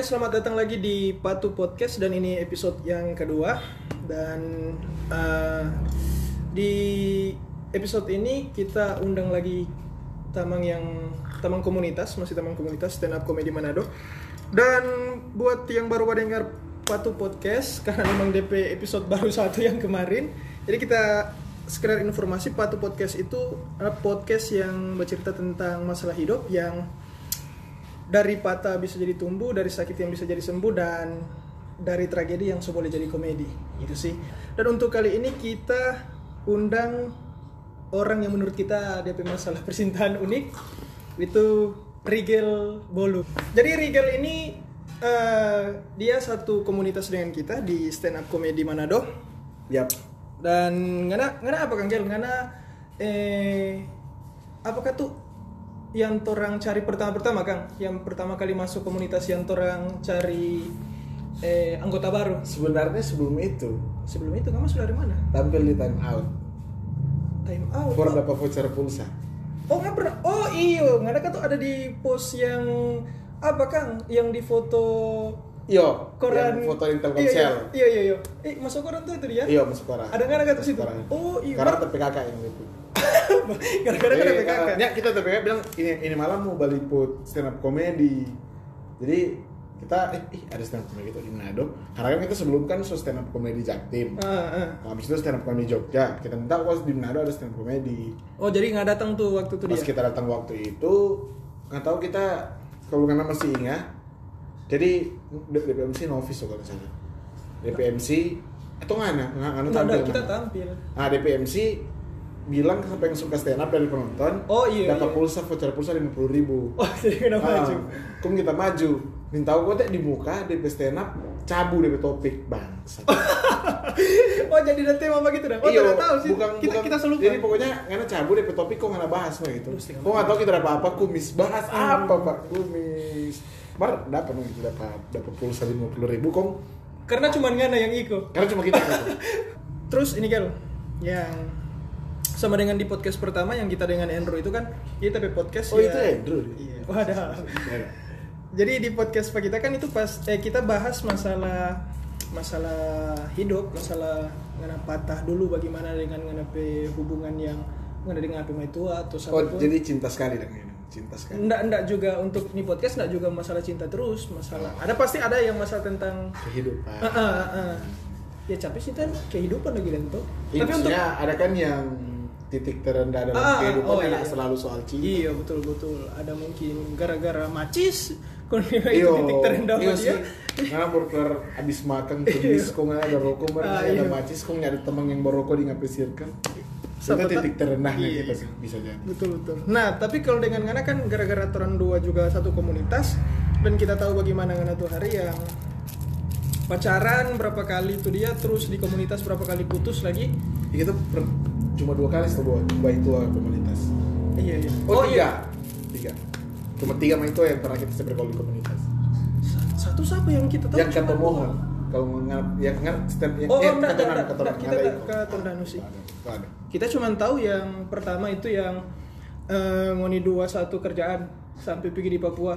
Oke, selamat datang lagi di Patu Podcast dan ini episode yang kedua. Dan eh, di episode ini kita undang lagi tamang yang tamang komunitas masih tamang komunitas stand up comedy Manado. Dan buat yang baru pada dengar Patu Podcast karena memang DP episode baru satu yang kemarin jadi kita sekedar informasi Patu Podcast itu podcast yang bercerita tentang masalah hidup yang dari patah bisa jadi tumbuh, dari sakit yang bisa jadi sembuh dan dari tragedi yang boleh jadi komedi. Itu sih. Dan untuk kali ini kita undang orang yang menurut kita DP masalah percintaan unik itu Rigel Bolu. Jadi Rigel ini eh, dia satu komunitas dengan kita di stand up comedy Manado. Yap. Dan ngana ngana apa Kang Gel? Ngana eh apakah tuh yang torang cari pertama-pertama Kang? Yang pertama kali masuk komunitas yang torang cari eh anggota baru. Sebenarnya sebelum itu Sebelum itu kamu sudah dari mana? tampil di time out Time out. for dapat voucher pulsa. oh nggak pernah. Oh iyo, ngana kan tuh ada di post yang apa Kang? Yang di foto Yo, koran yang foto di Iya, Telkomsel. Iya iya iya. Eh masuk koran tuh itu dia? Iya, masuk koran. Ada nggak ada tuh situ? Oh iya. Karena TPKK yang itu. Gara-gara Jadi, PKK. Ya, kita TPKK bilang ini ini malam mau balik put stand up comedy. Jadi kita eh ih, ada stand up comedy gitu di Manado. Karena kan kita sebelum kan so stand up comedy Jaktim. Ah, ah. Habis itu stand up comedy Jogja. Kita minta kok di Manado ada stand up comedy. Oh jadi nggak datang tuh waktu itu Pas dia? kita datang waktu itu nggak tahu kita kalau karena masih ingat. Jadi DPMC novice kalau nggak salah. DPMC atau nggak nggak nggak tampil kita tampil. Nah DPMC bilang siapa yang suka stand up dari penonton Oh, iya, dapat iya. pulsa voucher pulsa lima puluh ribu Oh jadi kena maju. kum kita maju minta aku teh di muka DP stand up cabu DP topik bangsa oh jadi nanti mama gitu dah. Oh Iya, tidak tahu sih. bukan, kita bukan, kita selalu Jadi pokoknya karena cabut DP topik kok nggak bahas mah gitu. Kok nggak tahu kita dapat apa kumis bahas Hmm. apa pak kumis. Mar dapat kita dapat dapat pulsa lima puluh ribu kong. karena cuma ngana yang iko. Karena cuma kita gitu. Terus ini Kel, yang sama dengan di podcast pertama yang kita dengan Andrew itu kan kita tapi podcast Oh ya- itu Andrew. Iya. Oh ada. Ya. Jadi di podcast kita kan itu pas eh kita bahas masalah masalah hidup, masalah ngana patah dulu bagaimana dengan ngana hubungan yang ngana dengan apa tua atau Oh jadi cinta sekali dengan ini. Cinta sekali. Enggak, enggak juga untuk ini podcast enggak juga masalah cinta terus, masalah. Ada pasti ada yang masalah tentang Kehidupan. Ah, ah, ah. Ya capek sih kan kehidupan lagi dan tuh. Iya, Tapi untuk ada kan yang titik terendah dalam Ah, kehidupan oh, enak iya. selalu soal cinta. Iya betul betul. Ada mungkin gara-gara macis kalau itu titik terendah iyo dia. Karena baru abis makan kok nggak ada rokok, baru Ah, ada iya. macis, kok nggak ada teman yang berokok di ngapisirkan. Itu Siapa titik terendahnya Iya. kita sih, bisa jadi. Betul betul. Nah tapi kalau dengan Ngana kan gara-gara orang dua juga satu komunitas dan kita tahu bagaimana Ngana tuh hari yang pacaran berapa kali itu dia terus di komunitas berapa kali putus lagi. Ya, per- cuma dua kali setelah dua itu komunitas. Iya iya. Oh, iya. tiga, tiga. Cuma tiga mah itu yang pernah kita sebar di komunitas. Sa- Satu siapa yang kita tahu? yang kata mohon, kalau nggak yang nggak step yang Oh, eh, enggak, kata enggak, enggak, nana, kita nggak enggak ke Tondano sih. Kita cuma tahu yang pertama itu yang eh, ngoni dua satu kerjaan sampai pergi di Papua.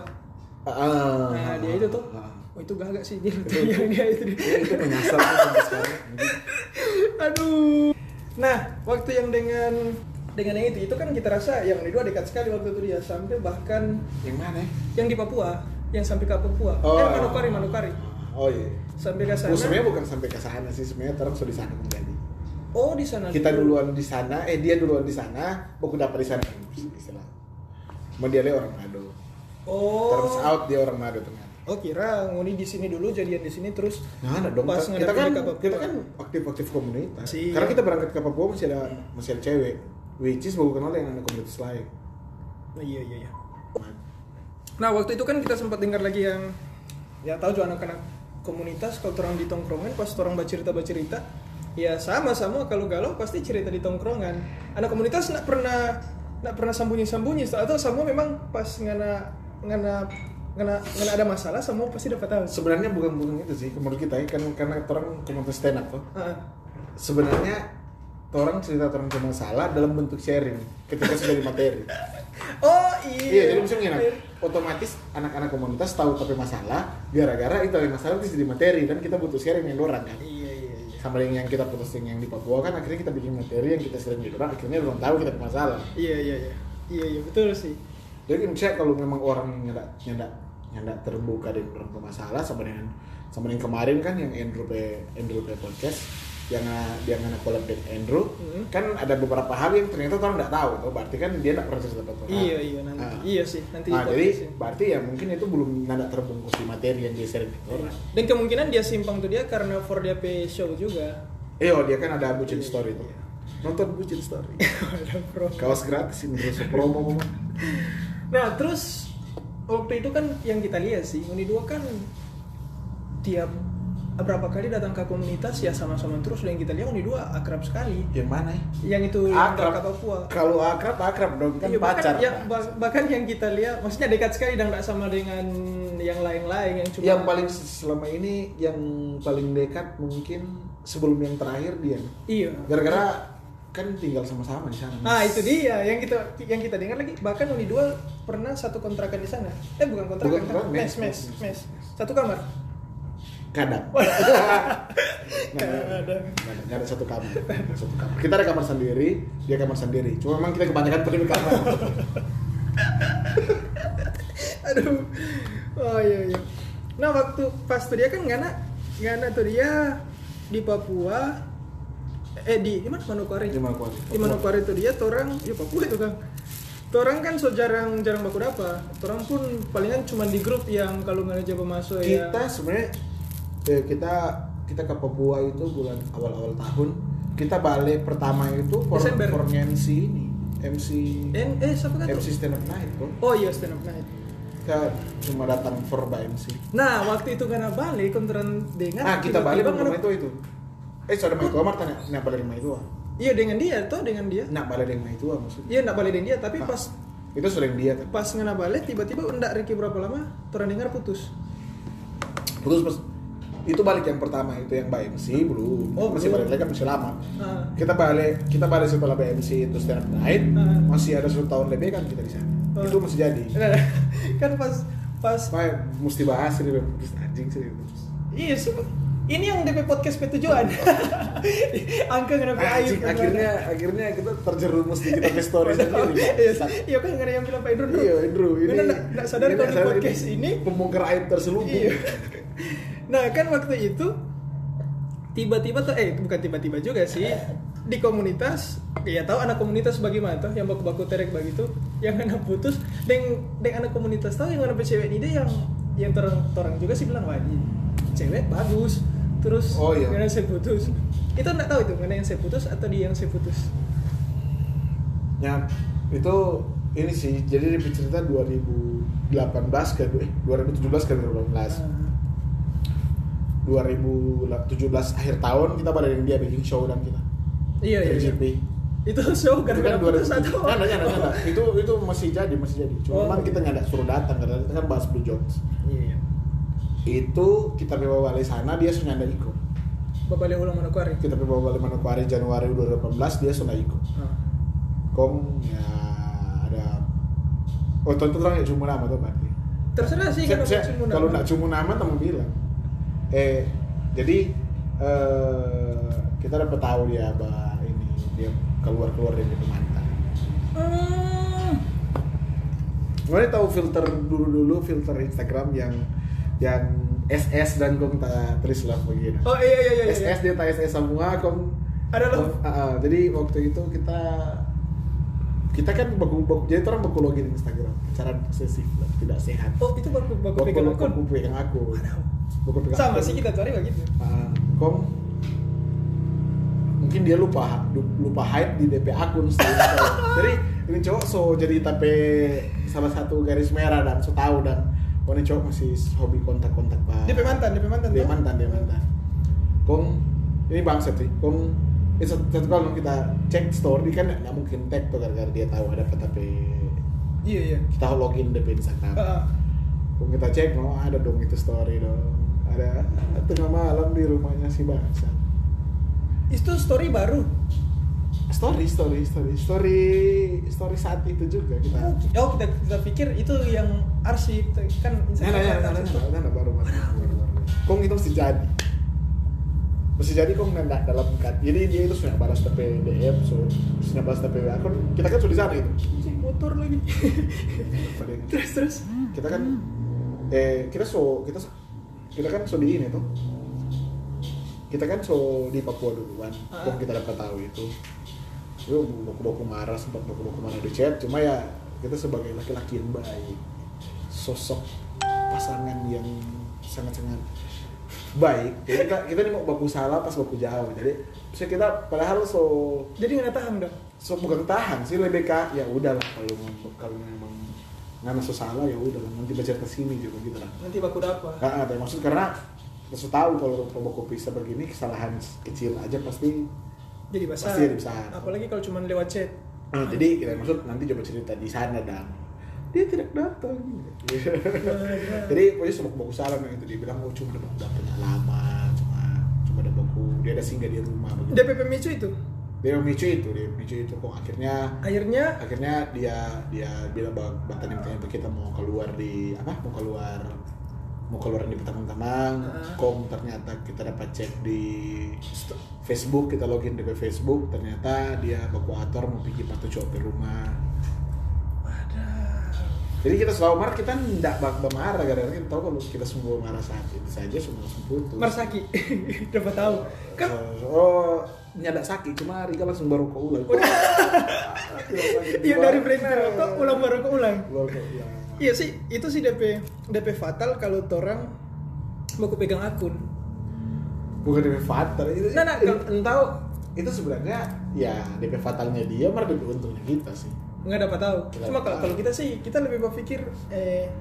Ah, Nah dia itu tuh. ah. Oh itu gagak sih dia yang dia itu dia. Itu menyasar tuh sampai sekarang. Aduh. Nah waktu yang dengan dengan yang itu itu kan kita rasa yang dua dekat sekali waktu itu dia sampai bahkan Yang mana? ya? yang di Papua yang sampai ke Papua. Oh. Eh Manukari Manukari Oh iya. sampai ke sana. Oh, sebenarnya bukan sampai ke sana sih, sebenarnya terus sudah di sana menjadi. Oh di sana. Kita dulu. duluan di sana, eh dia duluan di sana, aku dapat di sana istilah. Mau dia orang Mado. Oh. Terus out dia orang Mado ternyata. Oh kira ngoni di sini dulu jadian di sini terus Nah, ada dong. Pas kita kan Papua. kita kan aktif-aktif komunitas. Iya. Karena kita berangkat ke Papua masih ada masih ada cewek. Which is baru kenal yang ada komunitas lain. Nah, iya iya iya. Nah waktu itu kan kita sempat dengar lagi yang ya tahu juga anak-anak komunitas kalau orang di tongkrongan pas orang bercerita bercerita ya sama sama kalau galau pasti cerita di tongkrongan. Anak komunitas nggak pernah nggak pernah sambunyi sambunyi atau semua memang pas ngana ngana ngana ada masalah semua pasti dapat tahu. Sebenarnya bukan bukan itu sih menurut kita ya, kan karena orang komunitas stand up tuh. Ah, Sebenarnya orang cerita orang punya masalah dalam bentuk sharing ketika sudah di materi. Oh Iya, jadi misalnya gini, otomatis anak-anak komunitas tahu tapi masalah, gara-gara itu yang masalah itu jadi materi dan kita butuh sharing yang orang kan. Iya iya iya. Sama yang yang kita putusin yang di Papua kan akhirnya kita bikin materi yang kita sharing di orang, akhirnya orang tahu kita punya masalah. Iya iya iya. Iya iya betul sih. Jadi misalnya kalau memang orang yang nggak nggak nggak terbuka dengan orang bermasalah sama dengan sama dengan kemarin kan yang Andrew P Andrew P podcast yang dia nggak collab dengan Andrew Hmm. kan ada beberapa hal yang ternyata orang nggak tahu tuh berarti kan dia nggak pernah cerita ke orang. Iya iya nanti. Ah. Iya sih nanti. Nah, di jadi ya. berarti ya mungkin itu belum nada terbungkus di materi yang dia sharing ke orang. Dan kemungkinan dia simpang tuh dia karena for dia show juga. Oh dia kan ada bucin Iya, story tuh. iya. Nonton bucin story. Kaos gratis ini promo. Nah terus waktu itu kan yang kita lihat sih Uni dua kan tiap berapa kali datang ke komunitas ya sama-sama terus dan yang kita lihat Uni dua akrab sekali. Yang mana ya? Yang itu yang Akrab. ke Papua. Kalau akrab akrab dong kan Iya, bahkan, pacar. ya, bah- bahkan yang kita lihat, maksudnya dekat sekali dan tidak sama dengan yang lain-lain yang cuma yang paling selama ini yang paling dekat mungkin sebelum yang terakhir dia. iya. Gara-gara kan tinggal sama-sama di sana. Nah itu dia yang kita yang kita dengar lagi bahkan Uni dua pernah satu kontrakan di sana. Eh bukan kontrakan, Bukan kan? kontrakan, mes, mes, mes, mes. Satu kamar. Kadang. Nggak ada- Kadang. nggak ada, nggak ada satu kamar. Satu kamar. Kita ada kamar sendiri, dia kamar sendiri. Cuma memang kita kebanyakan di kamar. Aduh. Oh iya iya. Nah waktu pas tuh dia kan Ngana Ngana tuh dia di Papua eh di di mana Manokwari? Di Manokwari. Di Manokwari tuh dia torang ya Papua itu kan. Torang kan so jarang jarang baku apa. Torang pun palingan cuma di grup yang kalau nggak ada masuk ya. kita sebenarnya eh, kita kita ke Papua itu bulan awal-awal tahun. Kita balik pertama itu for, Desember. for MC ini. MC Eh, eh siapa kan MC stand up night kok. Oh iya stand up night. Kita cuma datang for by MC. Nah waktu itu karena balik konteran dengan Ah, kita balik Ngana- itu itu. Eh, sudah main kamar tanya, nak balik rumah itu ah. Iya dengan dia tuh dengan dia. Nak balik rumah itu ah maksudnya. Iya nggak balik dengan dia tapi Ah, pas itu yang dia kan. pas ngena balik tiba-tiba enggak Ricky berapa lama torang dengar putus Terus pas itu balik yang pertama itu yang by MC belum. Oh, masih belum. balik lagi kan masih lama. Ah. Kita balik kita balik setelah by MC itu stand up night Ah. masih ada satu tahun lebih kan kita di sana. Itu masih jadi. Kan pas pas Pak mesti bahas ini putus anjing sih. iya sih ini yang DP podcast petujuan angka kenapa Anjing, aib akhirnya akhirnya kita terjerumus di kita story sendiri. iya iya kan nggak ada yang bilang Pak Indro Iya, Andrew, ini nggak- sadar kalau di podcast ini pembongkar aib terselubung. iya. Nah kan waktu itu tiba-tiba tuh eh bukan tiba-tiba juga sih. Di komunitas ya tahu anak komunitas bagaimana tuh yang baku-baku terek begitu. Yang anak putus deng deng anak komunitas tahu yang anak cewek ini deh yang yang terang orang juga sih bilang wah ini cewek bagus terus Oh, iya. yang saya putus itu nggak tahu itu mana yang saya putus atau dia yang saya putus Ya, itu ini sih. Jadi di cerita 2018 ke eh, 2017 ke 2018. 2017 akhir tahun kita balik dia bikin show dan kita. iya iya, iya. Itu show Itu gara-gara kan putus 2007. atau Nyanda, nyanda, nyanda. Itu itu masih jadi, masih jadi. Cuma Oh. kita nyanda suruh datang karena kita kan bahas Blue Jokes. iya iya Itu kita bawa balik sana dia sudah nyanda ikut. babale ulang manokwari Kita bawa balik Manokwari Januari 2018 dia sudah ikut. Ah. Kong ya ada Oh, tentu orang ya cuma nama tuh berarti. terserah sih Saya- saya- cuma kalau nama. nak cuma nama kamu bilang eh jadi eh, kita dapat tahu dia bah ini dia keluar keluar dari mantan Hmm. Gue tahu filter dulu dulu filter Instagram yang yang SS dan kong tak tulis love begini oh iya iya iya, iya. SS dia tak SS semua kong. Ada love? Ah, ah, jadi waktu itu kita kita kan baku, baku jadi orang baku login Instagram cara obsesif tidak sehat. Oh itu baku baku baku pegang akun? baku pegang aku baku pegang sama sih kita cari begitu Ah, kong mungkin dia lupa lupa hide di DP akun jadi ini cowok so jadi tapi salah satu garis merah dan so tahu dan ini cowok masih hobi kontak-kontak pak DP mantan DP mantan dia mantan dia mantan. Kong ini bangsat sih. Kong ini satu, satu kalau kita cek story kan nggak mungkin tag tuh gara-gara dia tahu ada tapi iya iya. Kita login DP Instagram. Kong kita cek oh ada dong itu story dong. Ada tengah malam di rumahnya si bangsa itu story baru story story story story story saat itu juga kita Oh kita kita pikir itu yang arsip kan Nah, Instagram nah, nah, kan nah, nah, nah, baru baru. Kong itu mesti jadi. Mesti jadi kong nggak dalam kan. Jadi dia itu sudah balas TP DM, so sudah balas TP akun. Kita kan sudah sana itu. Motor lagi terus terus Kita kan eh kita so kita kita kan so di ini tuh. Kita kan so di Papua duluan. Ah. Kong kita dapat tahu itu. Itu baku-baku marah sempat baku-baku marah di chat. Cuma ya kita sebagai laki-laki yang baik, sosok pasangan yang sangat-sangat baik. Jadi kita kita nih mau baku salah pas baku jauh. Jadi bisa kita padahal so jadi nggak tahan dong so bukan tahan sih lebih ke ya udahlah kalau kalau memang nggak masuk salah ya udahlah nanti baca ke sini juga gitu lah. nanti baku dapat Nah, maksud karena kita tahu kalau kalau baku bisa begini kesalahan kecil aja pasti jadi besar. Pasti jadi besar. apalagi kalau cuma lewat chat. Nah, jadi kita maksud nanti coba cerita di sana dan dia tidak datang. jadi pokoknya semua baku salah nah itu. Dia bilang oh cuma udah udah pengalaman cuma cuma ada baku dia ada singgah di rumah begitu. DPP Micu itu? Dia memicu itu, dia memicu itu. Kok akhirnya akhirnya? akhirnya dia dia bilang bahwa Batan yang tanya kita mau keluar di apa mau keluar mau keluar di Petamang-Tamang kom ternyata kita dapat cek di Facebook kita login di Facebook ternyata dia evakuator mau pergi patu cowok ke rumah. Wadah. jadi kita selalu marah kita tidak bak marah gara-gara kita tahu kalau kita semua marah saat itu saja semua langsung putus Marsaki dapat tahu. Kan oh, oh nyadak sakit cuma Rika langsung baru ke ulang iya dari breakdown kok ulang baru ke ulang Baru ke ulang. Iya sih itu sih DP DP fatal kalau orang mau pegang akun. Bukan DP fatal itu Nah, nah, en- entah itu sebenarnya ya DP fatalnya dia malah DP untungnya kita sih. Nggak dapat tahu. Nggak cuma kalau kalau kita sih kita lebih berpikir eh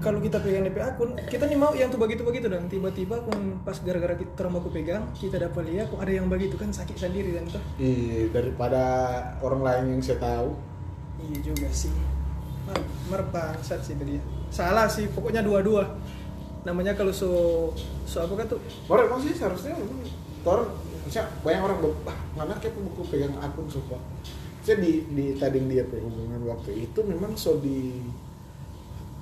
kalau kita pegang DP akun kita nih mau yang tuh begitu begitu dan tiba-tiba kun pas gara-gara kita orang mau pegang kita dapat lihat kok ada yang begitu kan sakit sendiri dan tuh Iya, daripada orang lain yang saya tahu. Iya juga sih merbangsat sih itu dia salah sih pokoknya dua-dua. Namanya kalau so so apa kan tuh? Orang emang sih seharusnya orang maksudnya banyak orang ber- ah mana kayak buku pegang akun suka saya di di tadi dia hubungan waktu itu memang so di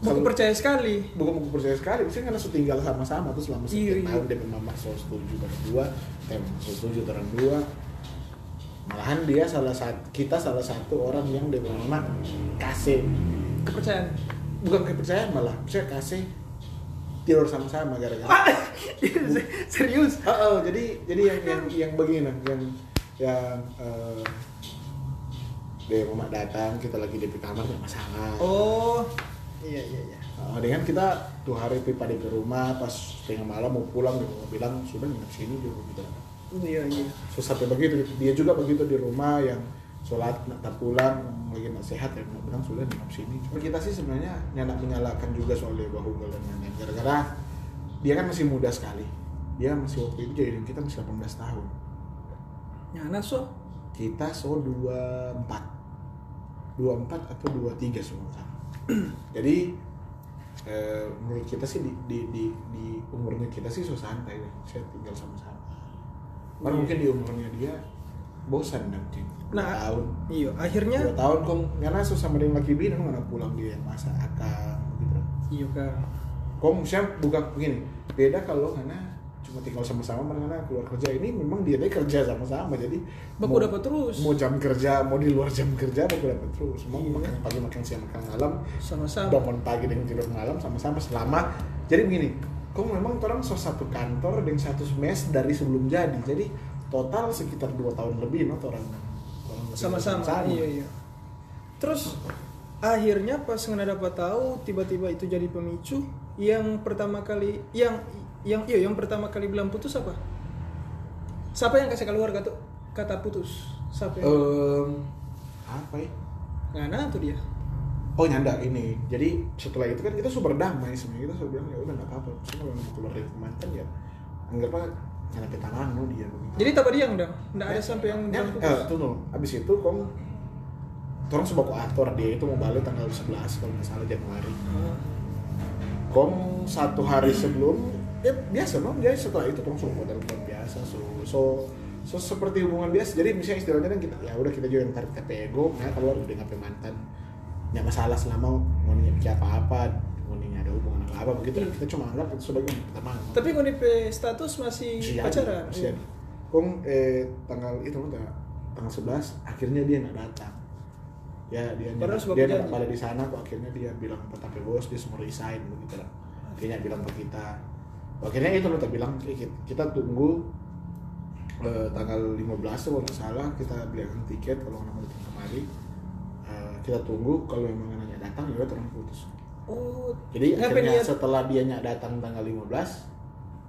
Aku percaya sekali. Bukan buku percaya sekali maksudnya karena so tinggal sama-sama terus selama sekian Iya, iya. tahun dia memang so setuju dua saya memang so setuju bareng dua malahan dia salah satu kita salah satu orang yang memang kasih. Kepercayaan. Bukan kepercayaan malah saya kasih tidur sama-sama gara-gara. Serius? Oh, oh, jadi jadi yang yang yang begini yang yang eh, dia mama datang kita lagi di kamar ada masalah. oh iya iya iya. Eh, dengan kita dua hari pipa di rumah pas tengah malam mau pulang dia mau bilang sudah nginep sini dia gitu. Iya iya. So sampai begitu dia juga begitu di rumah yang sholat nak tak pulang lagi nak sehat ya bilang sudah nginep sini. Cuma kita sih sebenarnya nyanak menyalahkan juga soal dia bahu dan lain-lain. Gara-gara dia kan masih muda sekali. Dia masih waktu itu jadi kita masih 18 tahun. nyana so? Kita so 24 24 atau 23 semua jadi eh, menurut kita sih di, di, di, di umurnya kita sih so santai deh saya tinggal sama-sama. Baru Iya. mungkin di umurnya dia bosan nanti Nah, tahun. iya akhirnya dua tahun kok karena so sama dengan laki bini nggak pulang dia masa akal gitu. Iya kan kok misalnya bukan begini beda kalau karena cuma tinggal sama-sama karena keluar kerja. Ini memang dia deh kerja sama-sama jadi baku dapat terus. mau jam kerja mau di luar jam kerja baku dapat terus. Mau Iya. makan pagi makan siang makan malam sama-sama. bangun pagi dan tidur malam sama-sama selama jadi begini kok memang orang so satu kantor dan satu mes dari sebelum jadi? Jadi total sekitar dua tahun lebih no orang sama-sama iya iya. Terus akhirnya pas nggak dapat tahu tiba-tiba itu jadi pemicu yang pertama kali yang yang iya yang pertama kali bilang putus apa? Siapa yang kasih keluar kata kata putus? Siapa yang Em, apa ya? Ngana tuh dia Oh nyanda ini, jadi setelah itu kan kita super damai sebenarnya. Kita sudah bilang ya udah nggak apa-apa, Cuma kalau mau keluar dari mantan ya anggaplah nyana petangan no dia begitu. jadi tak yang udah nggak ada sampai yang Ya, eh, tunggu. Abis itu kong orang sebab aktor dia itu mau balik tanggal 11 kalau nggak salah Januari. Kong satu hari sebelum ya biasa no dia setelah itu kong suruh modal modal biasa so so so, seperti hubungan biasa. Jadi misalnya istilahnya kan kita ya udah kita juga yang tarik KP ego nah keluar udah ngapain mantan nggak masalah selama mau kayak apa apa mau ada hubungan apa apa begitu kita cuma anggap itu sebagai teman Tapi ngoni status masih jadi, pacaran. masih jadi. Kong eh, tanggal itu udah tanggal 11 akhirnya dia nggak datang. Ya dia Padahal dia nggak pada di sana kok akhirnya dia bilang ke tapi bos dia semua resign begitu lah. Akhirnya bilang ke kita. Akhirnya itu lo bilang "Eh, kita, tunggu eh, tanggal 15 tuh kalau nggak salah kita belikan tiket kalau nggak mau datang kemari. Kita tunggu kalau memang nanya datang ya udah orang putus. Oh, Jadi akhirnya niat? setelah dia nyak datang tanggal 15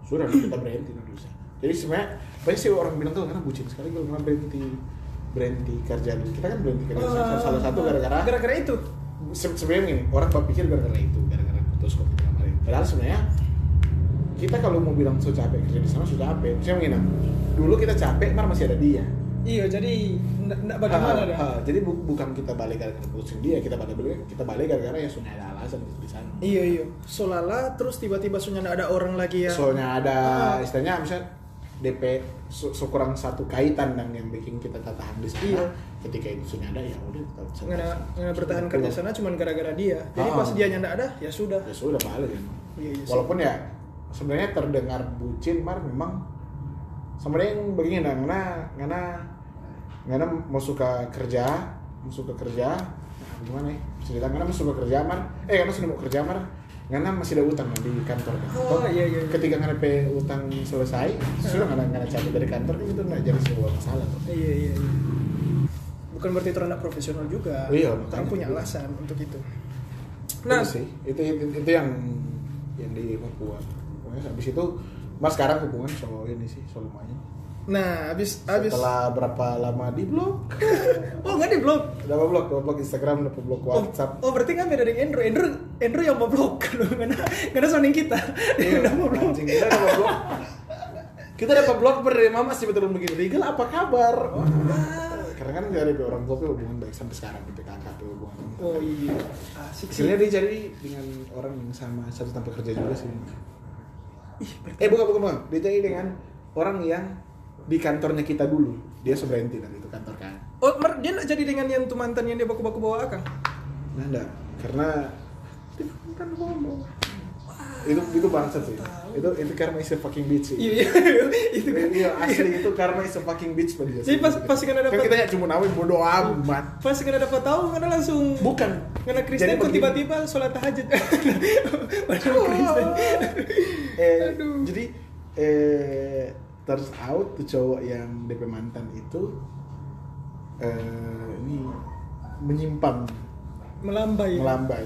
sudah kita berhenti Indonesia. Jadi sebenarnya banyak sih orang bilang tuh karena bucin sekali kalau nggak berhenti berhenti kerja dulu. Kita kan berhenti kerja salah, salah satu gara-gara Oh, gara-gara itu. se- sebenarnya gini orang berpikir gara-gara itu gara-gara putus kok kemarin. Padahal sebenarnya kita kalau mau bilang so capek kerja di sana sudah capek. Saya begini, dulu kita capek, mar masih ada dia. Iya, jadi ndak bagaimana Ha, dah. ha, jadi bu- bukan kita balik gara-gara putusin dia, kita balik kita balik gara-gara ya sudah ada alasan di sana. Iya iya. Solala terus tiba-tiba sunya ndak ada orang lagi ya. soalnya ada Ah. istilahnya misalnya DP so, so kurang satu kaitan dan yang bikin kita tahan di sana Iya. ketika itu sudah ada ya udah kita bisa Ngana, ngana bertahan kerja sana cuman gara-gara dia. Jadi Ah. pas dia ndak ada, ya sudah. ya sudah balik ya Iya, iya sih. walaupun ya sebenarnya terdengar bucin mar memang sebenarnya yang begini nah karena karena karena mau suka kerja mau suka kerja nah, gimana ya cerita karena mau suka kerja mar eh karena sudah mau kerja mar karena masih ada utang di kantor kan. Oh, iya, iya, iya. ketika nggak ada utang selesai sudah nggak nggak cabut dari kantor itu nggak jadi sebuah masalah tuh. Iya iya iya. Bukan berarti itu anak profesional juga. Iya, Orang makanya. punya alasan untuk itu. Nah, Nah, sih itu, itu itu yang yang di Papua. Pokoknya habis itu Mas sekarang hubungan sama ini sih, sama lumayan. Nah habis habis Setelah berapa lama di blog? Oh, nggak di blog. Dapat blog, dapat blog Instagram, dapat blog Oh, WhatsApp. oh, berarti nggak beda dari Andrew. Andrew Andrew yang mau blog kan karena karena sounding kita. Dia Iya, udah mau blog. kita dapat blog. Kita dapat blog berdiri mama sih betul begini. Rigel apa kabar? Oh, Karena kan dari orang tua hubungan baik sampai sekarang gitu kakak tuh hubungan. Oh iya. Asik sih. Dia jadi dengan orang yang sama satu tempat kerja juga sih. Ih, Eh bukan bukan bukan. Dia jadi dengan orang yang di kantornya kita dulu. Dia berhenti dari itu kantor kan. Oh, mer- dia nggak jadi dengan yang tuh mantan yang dia baku-baku bawa akang. Nah enggak, karena dia kan ngomong. Itu itu bangsat sih. Itu itu karma is a fucking bitch sih. Iya, iya. itu kan. Iya asli itu karma is a fucking bitch pada. Jadi pas- pas kan ada kan kita ya cuma nawin bodoh amat. Pas nggak dapat tahu karena langsung Bukan. karena Kristen kok tiba-tiba sholat tahajud. Padahal Kristen. eh, jadi eh turns out tuh cowok yang DP mantan itu eh ini menyimpang Melambai. melambai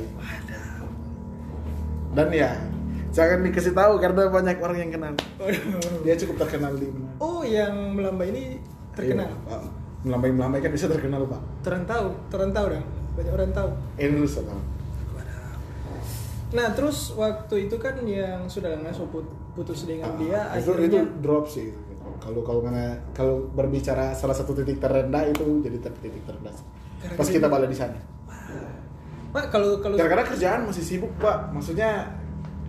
dan ya jangan dikasih tahu karena banyak orang yang kenal Waduh. dia cukup terkenal di mana Oh, yang melambai ini terkenal. Iya, Pak. melambai melambai kan bisa terkenal pak Terantau, terantau dah. Banyak orang tahu. Atau Nah, terus waktu itu kan yang sudah lama put- putus dengan dia itu akhirnya itu drop sih. Kalau kalau mana kalau berbicara salah satu titik terendah itu jadi titik terendah sih. Gara-gara pas kita balik di sana. Pak kalau kalau Gara-gara kerjaan masih sibuk pak, maksudnya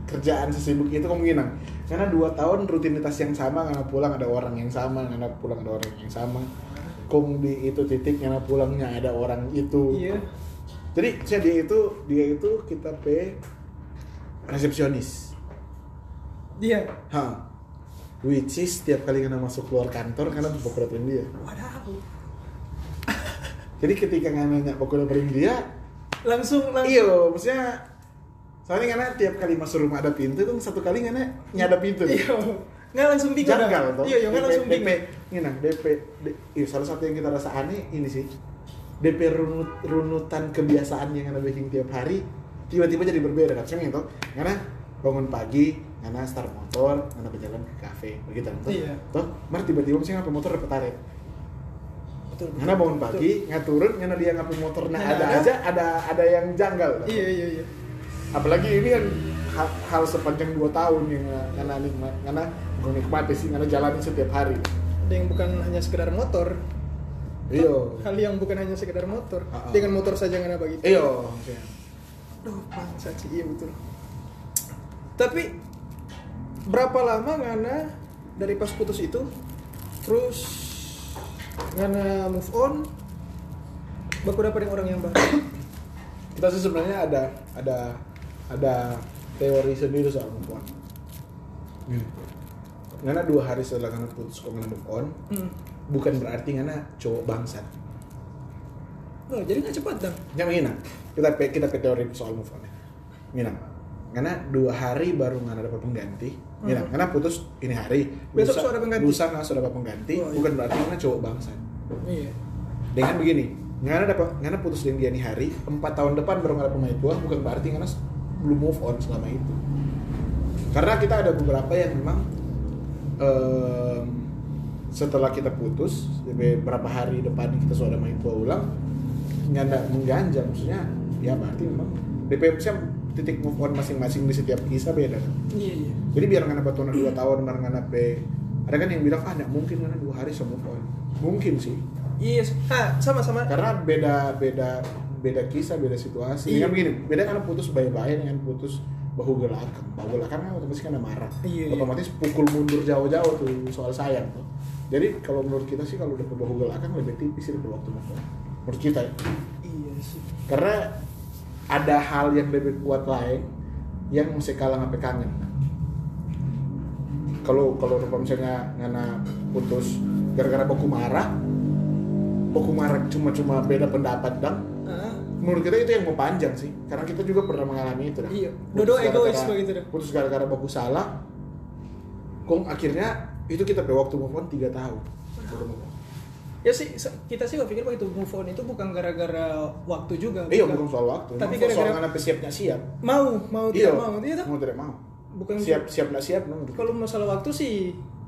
kerjaan sesibuk itu kemungkinan. Karena dua tahun rutinitas yang sama karena pulang ada orang yang sama karena pulang ada orang yang sama. Kong di itu titik karena pulangnya ada orang itu. Iya. Jadi saya dia itu dia itu kita p resepsionis dia ha which is setiap kali karena masuk keluar kantor karena pokoknya dia. Wadaw. Jadi ketika nanya pokoknya dia langsung langsung. Iya, maksudnya soalnya karena tiap kali masuk rumah ada pintu tuh satu kali karena nyada pintu. iya. Nggak langsung bingung. Janggal tuh. iya iya nggak langsung bingung ini nah DP, iya, salah satu yang kita rasa aneh ini sih. DP runut, runutan kebiasaan yang anda bikin tiap hari tiba-tiba jadi berbeda kan Cuma itu karena bangun pagi karena start motor karena berjalan ke kafe. Begitu kan? Iya. toh mar tiba-tiba misalnya ngapa motor dapat tarik? Betul karena bangun pagi nggak turun karena dia ngapa motor. Nah Nah, ada ada. aja ada ada yang janggal. Iya iya iya. Apalagi ini kan hal, hal sepanjang dua tahun yang karena nikmat karena bukan nikmati sih karena jalanin setiap hari. Ada yang bukan hanya sekedar motor. Iyo hal yang bukan hanya sekedar motor. Ah, ah. dengan motor saja nggak begitu iyo Duh, bangsa sih, iya betul. Tapi berapa lama Ngana dari pas putus itu terus Karena move on, baku dapat dengan orang yang baru. kita sih sebenarnya ada ada ada teori sendiri soal move on Gini. karena dua hari setelah karena putus kok move on Hmm. bukan berarti karena cowok bangsat Oh, jadi nggak cepat dong. yang gini kita kita pe teori soal move on ya karena dua hari baru nggak dapat pengganti gini Hmm. karena putus ini hari Besok sudah pengganti. lusa nggak sudah dapat pengganti Oh, iya. bukan berarti karena cowok bangsat Iya. dengan begini karena dapat karena putus dengan dia nih hari empat tahun depan baru ada pemain tua bukan berarti karena belum move on selama itu karena kita ada beberapa yang memang em, setelah kita putus beberapa hari depan kita sudah main tua ulang nggak ada mengganjal maksudnya ya berarti memang DP misalnya titik move on masing-masing di setiap kisah beda kan Iya, iya. jadi biar nggak dapat dua dua tahun baru nggak dapat ada kan yang bilang ah nggak mungkin karena dua hari so move on mungkin sih Iya, ah, sama-sama. karena beda beda beda kisah beda situasi Iya. kan begini beda karena putus baik-baik dengan putus bahu gelakang bahu gelakang kan otomatis kan ada marah Iya, iya. otomatis pukul mundur jauh-jauh tuh soal sayang tuh jadi kalau menurut kita sih kalau udah ke bahu gelakang lebih tipis sih waktu move on. menurut kita ya Iya sih. karena ada hal yang lebih kuat lain yang mesti kalah sampai kangen kalau kalau misalnya ngana putus gara-gara baku marah baku marah cuma-cuma beda pendapat dan menurut kita itu yang mau panjang sih karena kita juga pernah mengalami itu dah. Iya. Gara-gara- egois begitu dah. putus gara-gara baku salah kong akhirnya itu kita pe waktu move on 3 tahun baru move on. Ya sih kita sih pikir begitu move on itu bukan gara-gara waktu juga. iya bukan soal waktu Tapi soal gara-gara- ngana pe siapnya siap mau mau iya tidak mau iya toh? mau tidak mau bukan siap siap nggak siap no, menurut kalau masalah waktu sih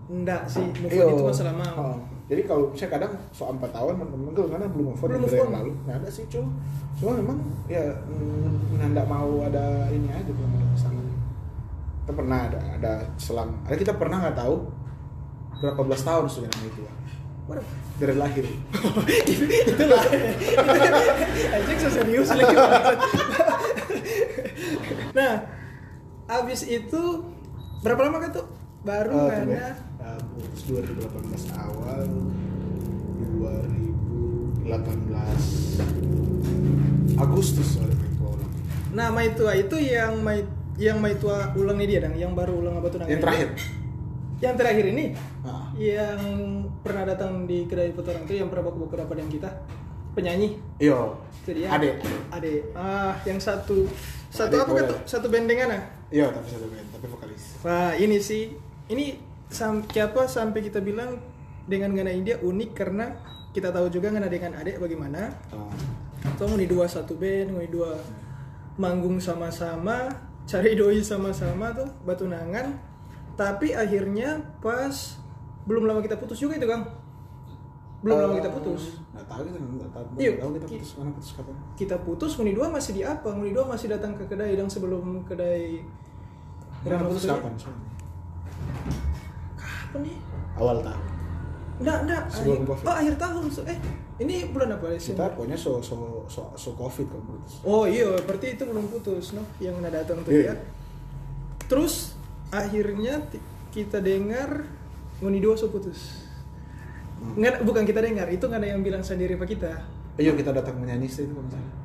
enggak sih move Iya. on itu masalah mau Oh. Jadi kalau saya kadang soal 4 tahun temen-temen gue karena belum move on Belum move on. lalu. Nggak ada sih cuma cuma memang ya mm, nggak mau ada ini aja belum ada pasangan. Kita pernah ada ada selang ada kita pernah nggak tahu berapa belas tahun sudah itu ya. Waduh, dari lahir. itulah anjing so serius lagi nah abis itu berapa lama kan tuh baru Oh, kan coba ada ya. Uh, putus 2018 awal 2018 Agustus ada main tua ulang. nah Maitua itu yang Mai yang Maitua ulang nih dia dong yang baru ulang apa tuh? Yang terakhir. yang terakhir ini Ah. Yang pernah datang di kedai orang itu yang pernah baku beberapa dengan kita penyanyi Yo, itu dia Ade. Ade ah yang satu satu Ade apa tuh satu bendengan ah Iya, tapi satu band, tapi vokalis. Wah ini sih ini sam apa sampai kita bilang dengan Ngana India unik karena kita tahu juga Ngana dengan adek bagaimana. Oh. Nguni dua satu band, nguni dua manggung sama-sama, cari doi sama-sama tuh batu nangan. Tapi akhirnya pas belum lama kita putus juga itu Kang. Belum lama kita putus. Nggak tahu kita nggak tahu. Iya. Nggak tahu kita putus mana putus kapan. Kita putus nguni dua masih di apa? Nguni dua masih datang ke kedai dan sebelum kedai Kita putus kapan? Apa nih? Awal tahun. Enggak, enggak. Sebelum Akhir- Covid. Oh, akhir tahun. So- Eh, ini bulan apa? Kita Desember. pokoknya so so so, so covid kalau putus. Oh iya, berarti itu belum putus, no? Yang datang tuh Iya. ya. Terus akhirnya kita dengar Nguni dua so putus. Hmm. Nggak, bukan kita dengar, itu nggak ada yang bilang sendiri pak kita. Ayo kita datang menyanyi itu nggak salah.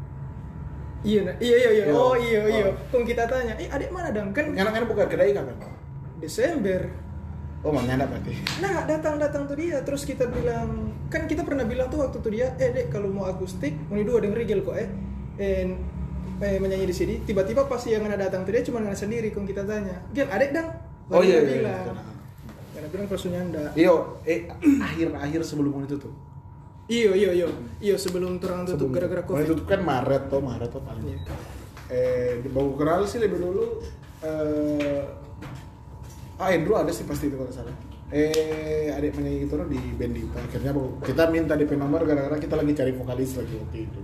Iya, nah, iya, iya, iya. Iya. Oh iya, iya. Oh. Kung kita tanya, eh adik mana dong? Kan Karena bukan kedai kapan? Desember. Oh, mau nyanda berarti. Nah, datang-datang tuh dia. Terus kita bilang, kan kita pernah bilang tuh waktu tuh dia, eh dek kalau mau akustik, Nguni dua denger Rigel kok eh. Eh, eh, menyanyi di sini. Tiba-tiba pas yang ada datang tuh dia cuma nggak sendiri. Kung kita tanya, Gil, adek dang. Oh iya dia iya. bilang. iya. Karena bilang persunya ndak. Iyo, eh akhir-akhir sebelum itu tuh. Iyo, iyo, iyo. Iyo sebelum turang tutup gara-gara Mau covid. tutup kan Maret tuh, Maret tuh paling. Iya. eh di bau kenal sih lebih dulu eh ah Andrew ada sih pasti itu kalau salah eh adik penyanyi itu di band itu akhirnya kita minta di nomor gara-gara kita lagi cari vokalis lagi waktu itu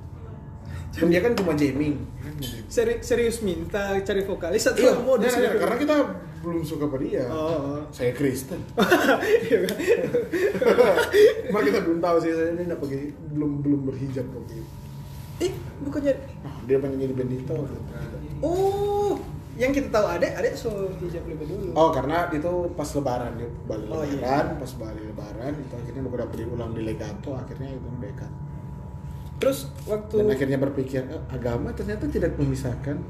dan dia kan cuma jamming kan cuma jamming. Seri- serius minta cari vokalis atau iya mau iya, iya, karena kita belum suka pada dia Oh, oh. saya Kristen Iya kan? Cuma kita belum tahu sih saya ini nggak pakai belum belum berhijab waktu itu Eh, bukannya nah, dia penyanyi di band itu waktu itu. Oh, yang kita tahu adek adek so hijab lebih dulu Oh karena itu pas lebaran dia balik Oh, iya. lebaran, pas balik lebaran itu akhirnya udah beli ulang di legato akhirnya itu dekat terus waktu dan akhirnya berpikir "Eh, agama ternyata tidak memisahkan.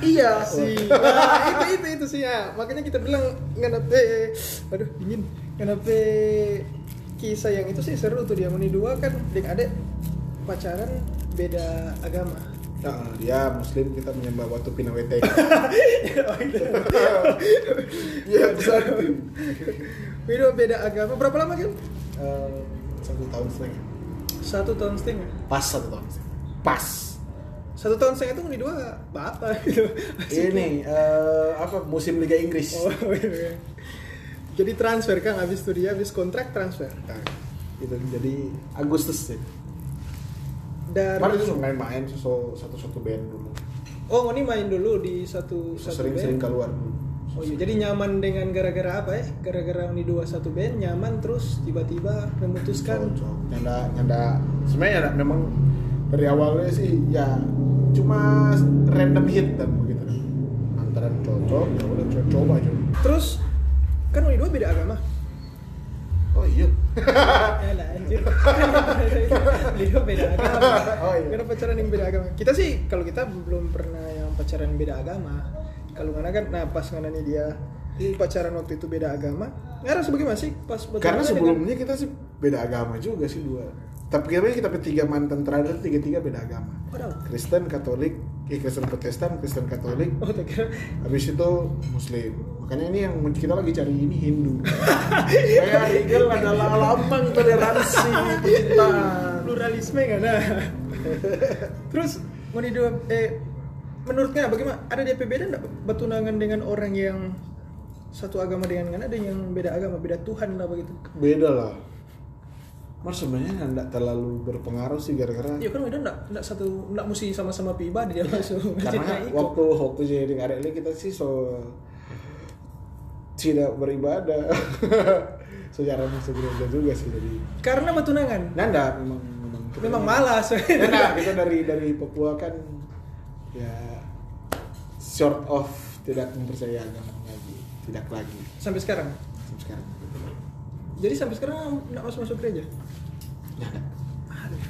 iya sih nah, itu itu itu sih ya makanya kita bilang nganape aduh dingin nganape kisah yang itu sih seru tuh dia dua kan dek adek pacaran beda agama Nah, dia muslim kita menyembah watu pinawete. itu. Iya besar. beda beda agama berapa lama kan Eh, satu tahun setengah. Satu tahun setengah Pas satu tahun setengah. Pas. satu tahun setengah itu meni dua apa gitu Ini eh, apa musim Liga Inggris. oh, iya. jadi transfer kan habis itu dia habis kontrak transfer Nah, itu jadi Agustus sih. dan Kemarin itu main-main so, satu-satu band dulu. oh ini main dulu di satu satu Sering-sering keluar dulu. Oh iya, jadi nyaman dengan gara-gara apa ya? Gara-gara Uni dua satu band nyaman terus tiba-tiba memutuskan cocok nyanda nyanda sebenarnya nyanda, memang dari awalnya sih ya cuma random hit dan begitu antara cocok ya udah co- coba aja terus kan Uni dua beda agama. oh iya Ya lah anjir. Beda agama. Oh, iya. Karena pacaran yang beda agama. Kita sih kalau kita belum pernah yang pacaran beda agama. Kalau ngana kan nah pas ngana nih dia ini pacaran waktu itu beda agama. Ngana sebagaimana sih pas karena dengan- sebelumnya kita sih beda agama juga sih dua. Tapi kira kita bertiga mantan terakhir tiga tiga beda agama. Waduh. Kristen Katolik eh, Kristen Protestan Kristen Katolik. Oh, kira. Habis itu Muslim. Makanya ini yang kita lagi cari ini Hindu. Kayak Rigel adalah lambang toleransi pecintaan pluralisme kan nah. terus mau di eh menurutnya bagaimana? Ada DP beda enggak bertunangan dengan orang yang satu agama dengan kan ada yang beda agama beda Tuhan lah begitu. Beda lah. Mas sebenarnya nggak terlalu berpengaruh sih gara-gara iya kan beda enggak enggak satu enggak mesti sama-sama pribadi dia masuk. Karena waktu waktu jadi karek kita sih so tidak beribadah. Secara masuk gereja juga sih jadi karena bertunangan? Nanda memang memang. Memang malas. Nanda kita dari dari Papua kan ya short of tidak mempercayai agama lagi tidak lagi. Sampai sekarang? Sampai sekarang. Jadi sampai sekarang enggak masuk masuk gereja? Nanda aduh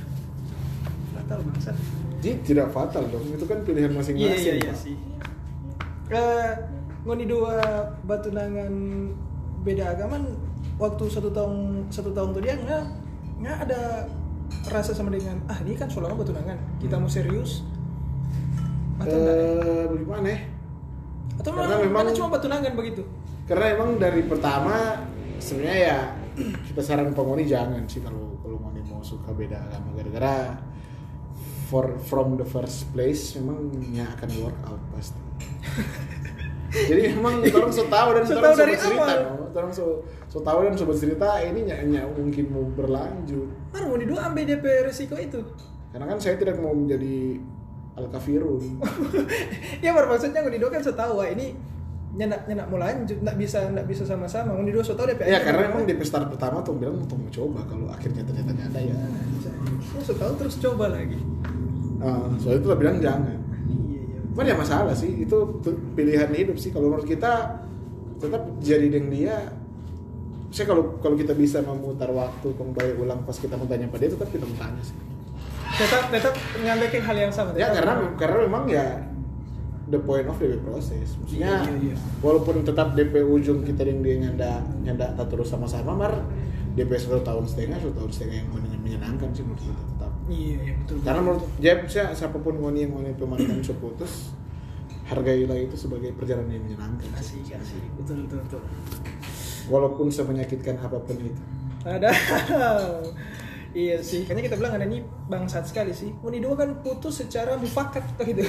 fatal bangsat. Jadi tidak fatal dong itu kan pilihan Iya masing-masing iya iya Pak. sih. Eh, ngoni dua batunangan beda agama waktu satu tahun satu tahun tuh dia nggak nggak ada rasa sama dengan ah ini kan soalnya batunangan kita mau serius atau ya? Eh, bagaimana ya? atau karena memang, memang- karena cuma batunangan begitu? Karena emang dari pertama sebenarnya ya kita saran pengoni jangan sih kalau kalau ngoni mau suka beda agama. Gara-gara for from the first place memang ya akan work out pasti. Jadi memang orang so tahu dan So tahu dari cerita orang so so tahu dan sobat cerita ini nyak mungkin mau berlanjut. Mana ngoni dua ambil DP resiko itu? Karena kan saya tidak mau menjadi al kafirun ya bermaksudnya ngoni dua kan setahu ini nyenak nyenak mau lanjut nggak bisa nggak bisa sama-sama. Ngoni dua setahu DP ya karena memang di start pertama tuh bilang untuk mencoba kalau akhirnya ternyata nyata ya. Oh, setahu terus coba lagi. Nah, soalnya itu lah bilang jangan. Iya iya. Cuman ya masalah sih, itu pilihan hidup sih. Kalau menurut kita tetap jadi dengan dia. Saya kalau kalau kita bisa memutar waktu kembali ulang pas kita mau tanya pada dia, tetap kita mau tanya sih. Tetap tetap ngambilin hal yang sama Ya tetap- karena karena memang ya the point of the proses. Maksudnya Iya, iya, iya. walaupun tetap DP ujung kita dengan dia nyanda nyanda tak terus sama-sama, mar DP satu tahun setengah, satu tahun setengah yang men- menyenangkan sih menurut kita tetap. iya iya betul Karena menurut Jeb, saya siapa pun ngoni yang ngoni pemandangan so putus, hargailah itu sebagai perjalanan yang menyenangkan. asik asik betul betul betul Walaupun semenyakitkan apa pun itu. ada iya sih kayaknya kita bilang ada ini bangsat sekali sih. Uni dua kan putus secara mufakat gitu.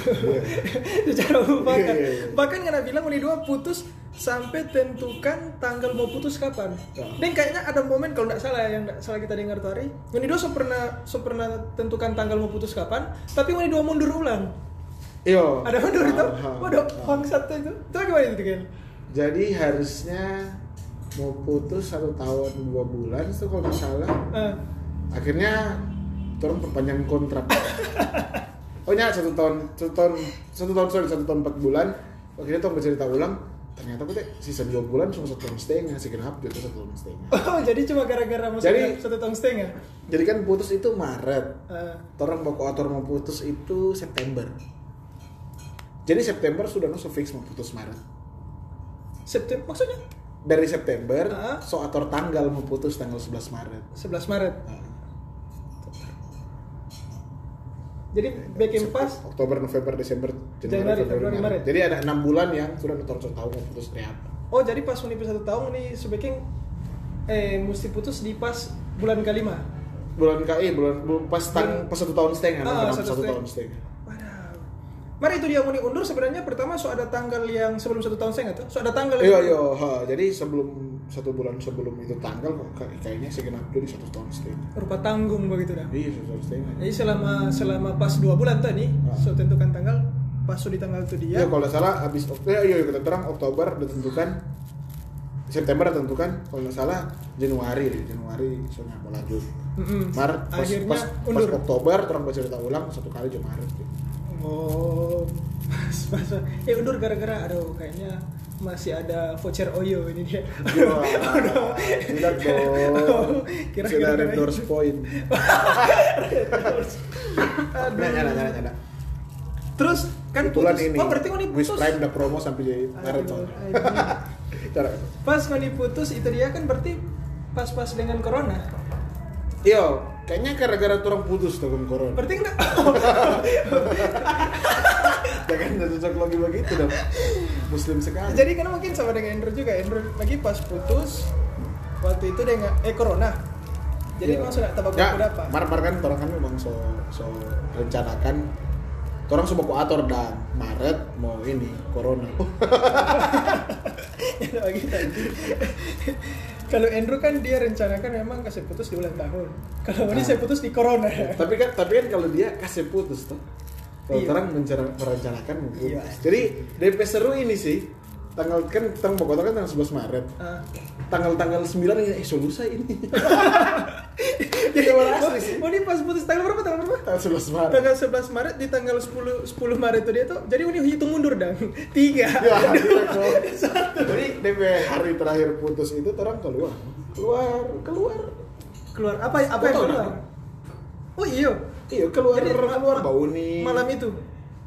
Secara mufakat. Iya, iya, iya. bahkan karena bilang Uni dua putus sampai tentukan tanggal mau putus kapan. Ya. dan kayaknya ada momen kalau nggak salah yang nggak salah kita dengar tuh hari Uni dua so pernah so pernah tentukan tanggal mau putus kapan tapi Uni dua mundur ulang. Iyo. ada mundur itu? Waduh bangsat itu. Itu gimana itu kan Jadi harusnya mau putus satu tahun dua bulan itu kalau nggak salah. Ah, Akhirnya orang perpanjang kontrak. oh ya satu tahun satu tahun satu tahun sorry satu tahun empat bulan. akhirnya tong bercerita ulang ternyata aku teh sisa dua bulan cuma satu tahun setengah sih kenapa jadi satu tahun setengah Oh, jadi cuma gara-gara maksudnya Jadi- satu tahun setengah. jadi kan putus itu Maret Eh, orang baku atur mau putus itu September jadi September sudah nusu fix mau putus Maret September maksudnya dari September Ah. so atur tanggal mau putus tanggal 11 Maret 11 Maret. Ah. Jadi back in pas Oktober, November, Desember, Januari, Januari, Februari, Maret. Jadi ada enam bulan yang sudah nutor tahu mau putus apa. Oh jadi pas menipis satu tahun nih sebaiknya eh mesti putus di pas bulan kelima. Bulan KI, bulan, bulan pas tang, pas satu tahun setengah, Ah, satu, satu satu tahun setengah. Mari itu dia mau diundur sebenarnya pertama so ada tanggal yang sebelum satu tahun setengah tuh. So ada tanggal Iya, iya, jadi sebelum satu bulan sebelum itu tanggal kok kayak- kayaknya segenap dulu di satu tahun setengah. rupa tanggung begitu dah. Iya, satu tahun setengah. Jadi selama selama pas dua bulan tadi, Ah. so tentukan tanggal, pas so di tanggal itu dia. Iya, kalau nggak salah habis Oktober, iya, iya, kita terang Oktober ditentukan September ditentukan kalau nggak salah Januari Januari soalnya mau lanjut. Mm-mm. Maret pas, Akhirnya pas, pas undur. Oktober terang bercerita ulang satu kali jam Maret gitu. Oh, pas pas. Eh undur gara-gara aduh kayaknya masih ada voucher Oyo ini dia. Wah, tidak dong. Kira-kira Sudah ada endorse point. Aduh. Nyala, nyala, nyala. Terus kan Kebetulan putus. ini, Oh berarti ini Wish putus. Prime udah promo sampai aduh. Cara Pas mau diputus itu dia kan berarti pas-pas dengan corona. Iya, kayaknya gara-gara orang putus tuh dengan corona. Berarti enggak Jangan udah cocok lagi begitu dong. Muslim sekali. Jadi kan mungkin sama dengan Andrew juga. Andrew lagi pas putus waktu itu dia nggak eh corona. Jadi Iya. emang sudah tabak ya, apa? Mar, mar kan orang kan memang so so rencanakan orang semua ku atur dan Maret mau ini corona. Ya. Kalau Andrew kan dia rencanakan memang kasih putus di ulang tahun. Kalau ini Ah. saya putus di corona. tapi kan tapi kan kalau dia kasih putus tuh kalau Iya. orang merencanakan putus. Iya. Jadi DP seru ini sih tanggal kan tanggal Bogor kan tanggal 11 Maret. Ah. Tanggal-tanggal 9 ini eh so lusa ini. Jadi malah asli sih. Oh, ini pas putus tanggal berapa? Tanggal berapa? Tanggal 11 Maret. Tanggal 11 Maret di tanggal 10 10 Maret itu dia tuh. Jadi ini hitung mundur dong. Tiga. Ya, tidak dong. Jadi DP hari terakhir putus itu orang keluar. Keluar, keluar. Keluar apa apa yang keluar? Oh iya. Iya, keluar Jadi, keluar ma- bau nih. Malam itu.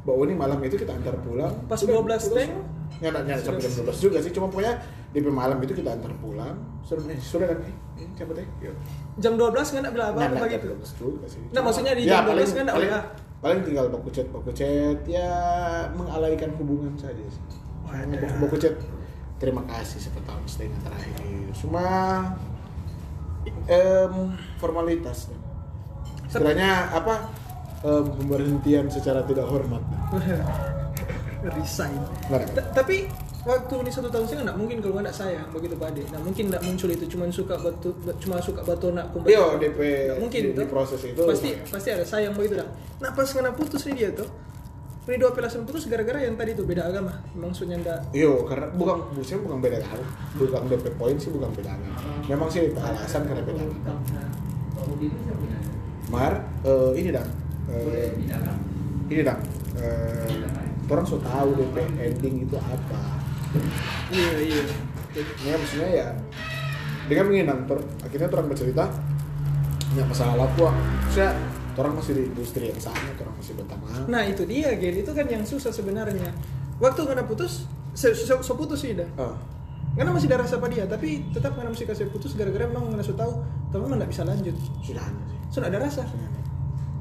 Bau nih malam itu kita antar pulang. Pas Sudah, 12 putus. teng. Ya, enggak nyampe sampai jam 12 juga sih, cuma pokoknya DP malam itu kita antar pulang. Sudah, eh, sudah kan? Eh, eh, cabut eh. Yuk. Jam 12 nggak bilang apa Nah, apa gitu. jam 12 juga sih. Nah, maksudnya di Ya, jam 12 paling- kan nggak paling, WA. paling tinggal baku chat, baku chat ya mengalaikan hubungan saja sih. Baku, chat terima kasih satu tahun setengah terakhir. Cuma em, formalitas. Sekiranya apa em, pemberhentian secara tidak hormat. Resign. Ta- Tapi waktu ini satu tahun saya nggak mungkin kalau nggak sayang begitu Pak Ade. Nah mungkin nggak muncul itu cuma suka batu cuma suka batu nak kumpul. Iya, DP Nggak mungkin di, itu. di proses itu pasti pasti ada sayang begitu dah. Nah pas kena putus nih dia tuh. Ini dua pelasan putus gara-gara yang tadi tuh beda agama. Maksudnya ndak Iya, karena bukan bukan bukan beda agama, bukan DP poin sih bukan beda agama. Memang sih alasan karena beda agama. Mar, eh, ini dong, eh, ini dong, eh, orang so tahu DP ending itu apa. Iya iya. Ya maksudnya ya dengan menginang ter, akhirnya orang bercerita ya masalah apa saya orang masih di industri yang sama orang masih berteman Nah itu dia Gen itu kan yang susah sebenarnya. Waktu kena putus, se se- so putus sih dah. Ah, Karena masih ada rasa pada dia, tapi tetap karena masih kasih putus gara-gara memang nggak tahu, tapi memang nggak bisa lanjut. sudah ada sih Sudah ada rasa.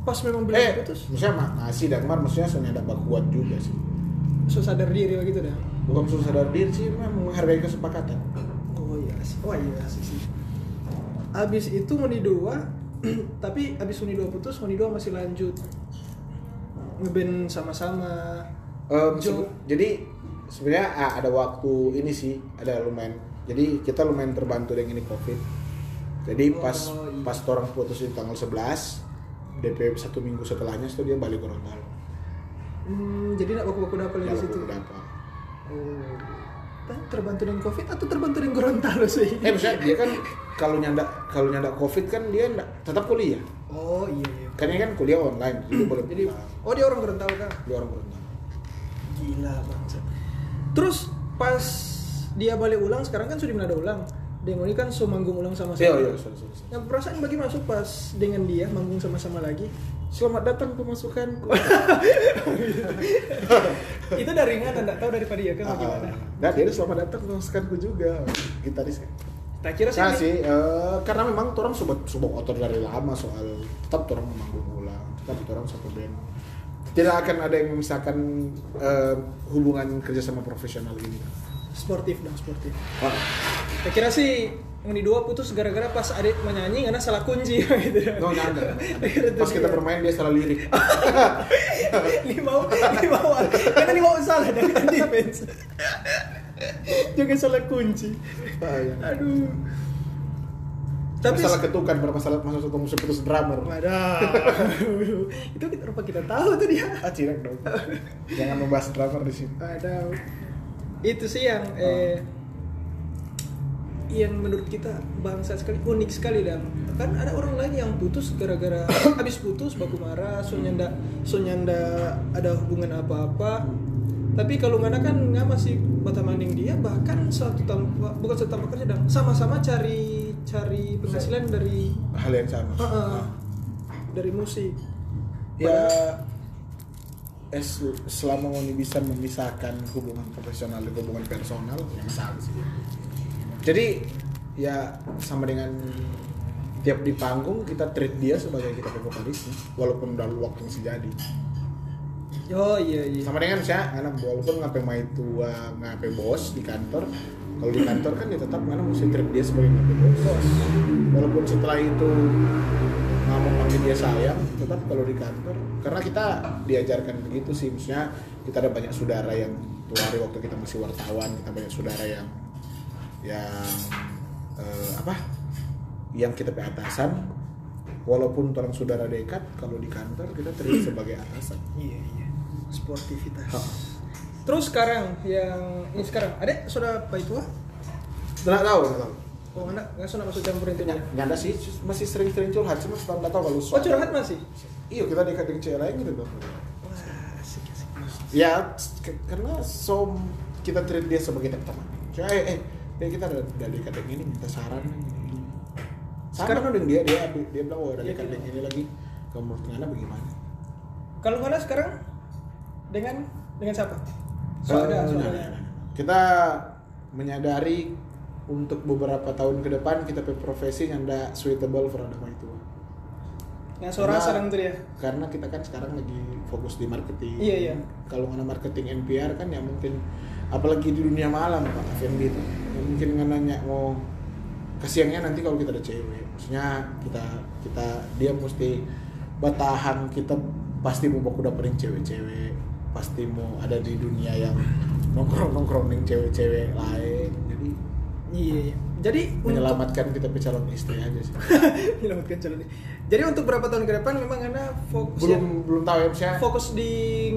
Pas memang belum eh putus, maksudnya ma- masih dan mar maksudnya sebenarnya ada kuat juga sih so sadar diri begitu dah. bukan susah sadar diri sih memang menghargai kesepakatan Oh iya, sih. oh iya sih sih. Abis itu Uni dua, tapi abis Uni dua putus, Uni dua masih lanjut ngeband sama-sama. Jo- sebe- jadi sebenarnya ah, ada waktu ini sih ada lumayan jadi kita lumayan terbantu dengan ini covid jadi pas Oh, iya. pas orang putus di tanggal 11 DP satu minggu setelahnya itu dia balik Gorontalo Hmm, jadi nak baku-baku dapet di Dapat situ. beberapa. Oh. Kan terbantu dengan covid atau terbantu dengan Gorontalo sih? eh misalnya dia kan kalau nyanda kalau nyanda covid kan dia ndak- tetap kuliah Oh iya iya. kan ini kan kuliah online jadi boleh Jadi oh dia orang Gorontalo kan? dia orang Gorontalo Gila bangsa. terus pas dia balik ulang sekarang kan sudah ada ulang Demo ini kan so manggung ulang sama Iya, sama iya, sorry, sorry, sorry. yang perasaan bagi masuk pas dengan dia manggung sama-sama lagi Selamat datang pemasukanku. itu dari mana enggak tahu daripada dia kan bagaimana Nah, dia selamat datang pemasukanku juga. Gitaris kan. tak kira sih Nah ini- sih, eh, karena memang orang sobat subok otor dari lama soal tetap orang memanggung ulang, tetap orang satu band. Tidak akan ada yang memisahkan eh, hubungan kerja sama profesional ini. Sportif dong sportif Ah, tak kira sih ini dua putus gara-gara pas adik menyanyi karena salah kunci gitu no nyanda. Kira tuh Pas kita bermain dia salah lirik. limau limau karena limau salah dari defense juga salah kunci aduh Tapi salah ketukan bermasalah masuk satu musuh putus drummer. Wadah. itu kita rupa kita tahu tuh dia Ah, cirek dong. Jangan membahas drummer di sini. ada itu sih yang eh yang menurut kita bangsa sekali unik sekali dan kan ada orang lain yang putus gara-gara habis putus baku marah so nyanda so nyanda ada hubungan apa-apa. Tapi kalau mana kan nggak masih batamanding dia bahkan satu tanpa bukan satu tanpa kerja sama-sama cari cari penghasilan dari Hal yang sama. Ah, ah, dari musik. Ya es selama Moni bisa memisahkan hubungan profesional dan hubungan personal ya masalah sih. Jadi ya sama dengan tiap di panggung kita treat dia sebagai kita vokalisnya walaupun udah waktu masih jadi. Oh iya iya. Sama dengan saya karena walaupun ngapain main tua ngapain bos di kantor kalau di kantor kan ya tetap mana mesti treat dia sebagai ngapain bos. Walaupun setelah itu panggil dia sayang tetap kalau di kantor karena kita diajarkan begitu sih maksudnya kita ada banyak saudara yang tuh hari waktu kita masih wartawan kita banyak saudara yang yang eh, apa yang kita pe atasan walaupun orang saudara dekat kalau di kantor kita treat sebagai atasan Iya iya. Sportivitas. Ha. Terus sekarang yang ini sekarang ada sudah apa itu ah? nggak tahu nggak tahu Oh anak nggak sudah masuk campur itu Ny- nyanda sih masih sering-sering curhat cuma setelah nggak tahu kalau Oh curhat masih? iya kita dekat dengan cewek lain gitu dong Wah asik asik. ya karena so kita treat dia sebagai teman cuma eh eh eh, kita udah, udah dekat dengan ini minta saran ini, sama Sekarang- dong dengan dia dia dia bilang oh udah Iya, dekat iya. ini lagi kamu menurut Ngana bagaimana Kalau mana sekarang dengan dengan siapa? So ada so ada. nah, nah. kita menyadari untuk beberapa tahun ke depan kita pe profesi yang tidak suitable for agama itu Yang suara sarang tuh ya. karena kita kan sekarang lagi fokus di marketing Iya, iya. kalau mana marketing NPR kan ya mungkin apalagi di dunia malam pak F&B itu ya mungkin nanya mau kasihannya nanti kalau kita ada cewek maksudnya kita kita dia mesti bertahan kita pasti mau baku dapetin cewek-cewek pasti mau ada di dunia yang nongkrong nongkrong cewek-cewek lain Iya iya. Jadi untuk menyelamatkan kita pe calon istri aja sih menyelamatkan calon ini. Jadi untuk berapa tahun ke depan memang anda fokus belum ya, belum tahu ya misalnya fokus di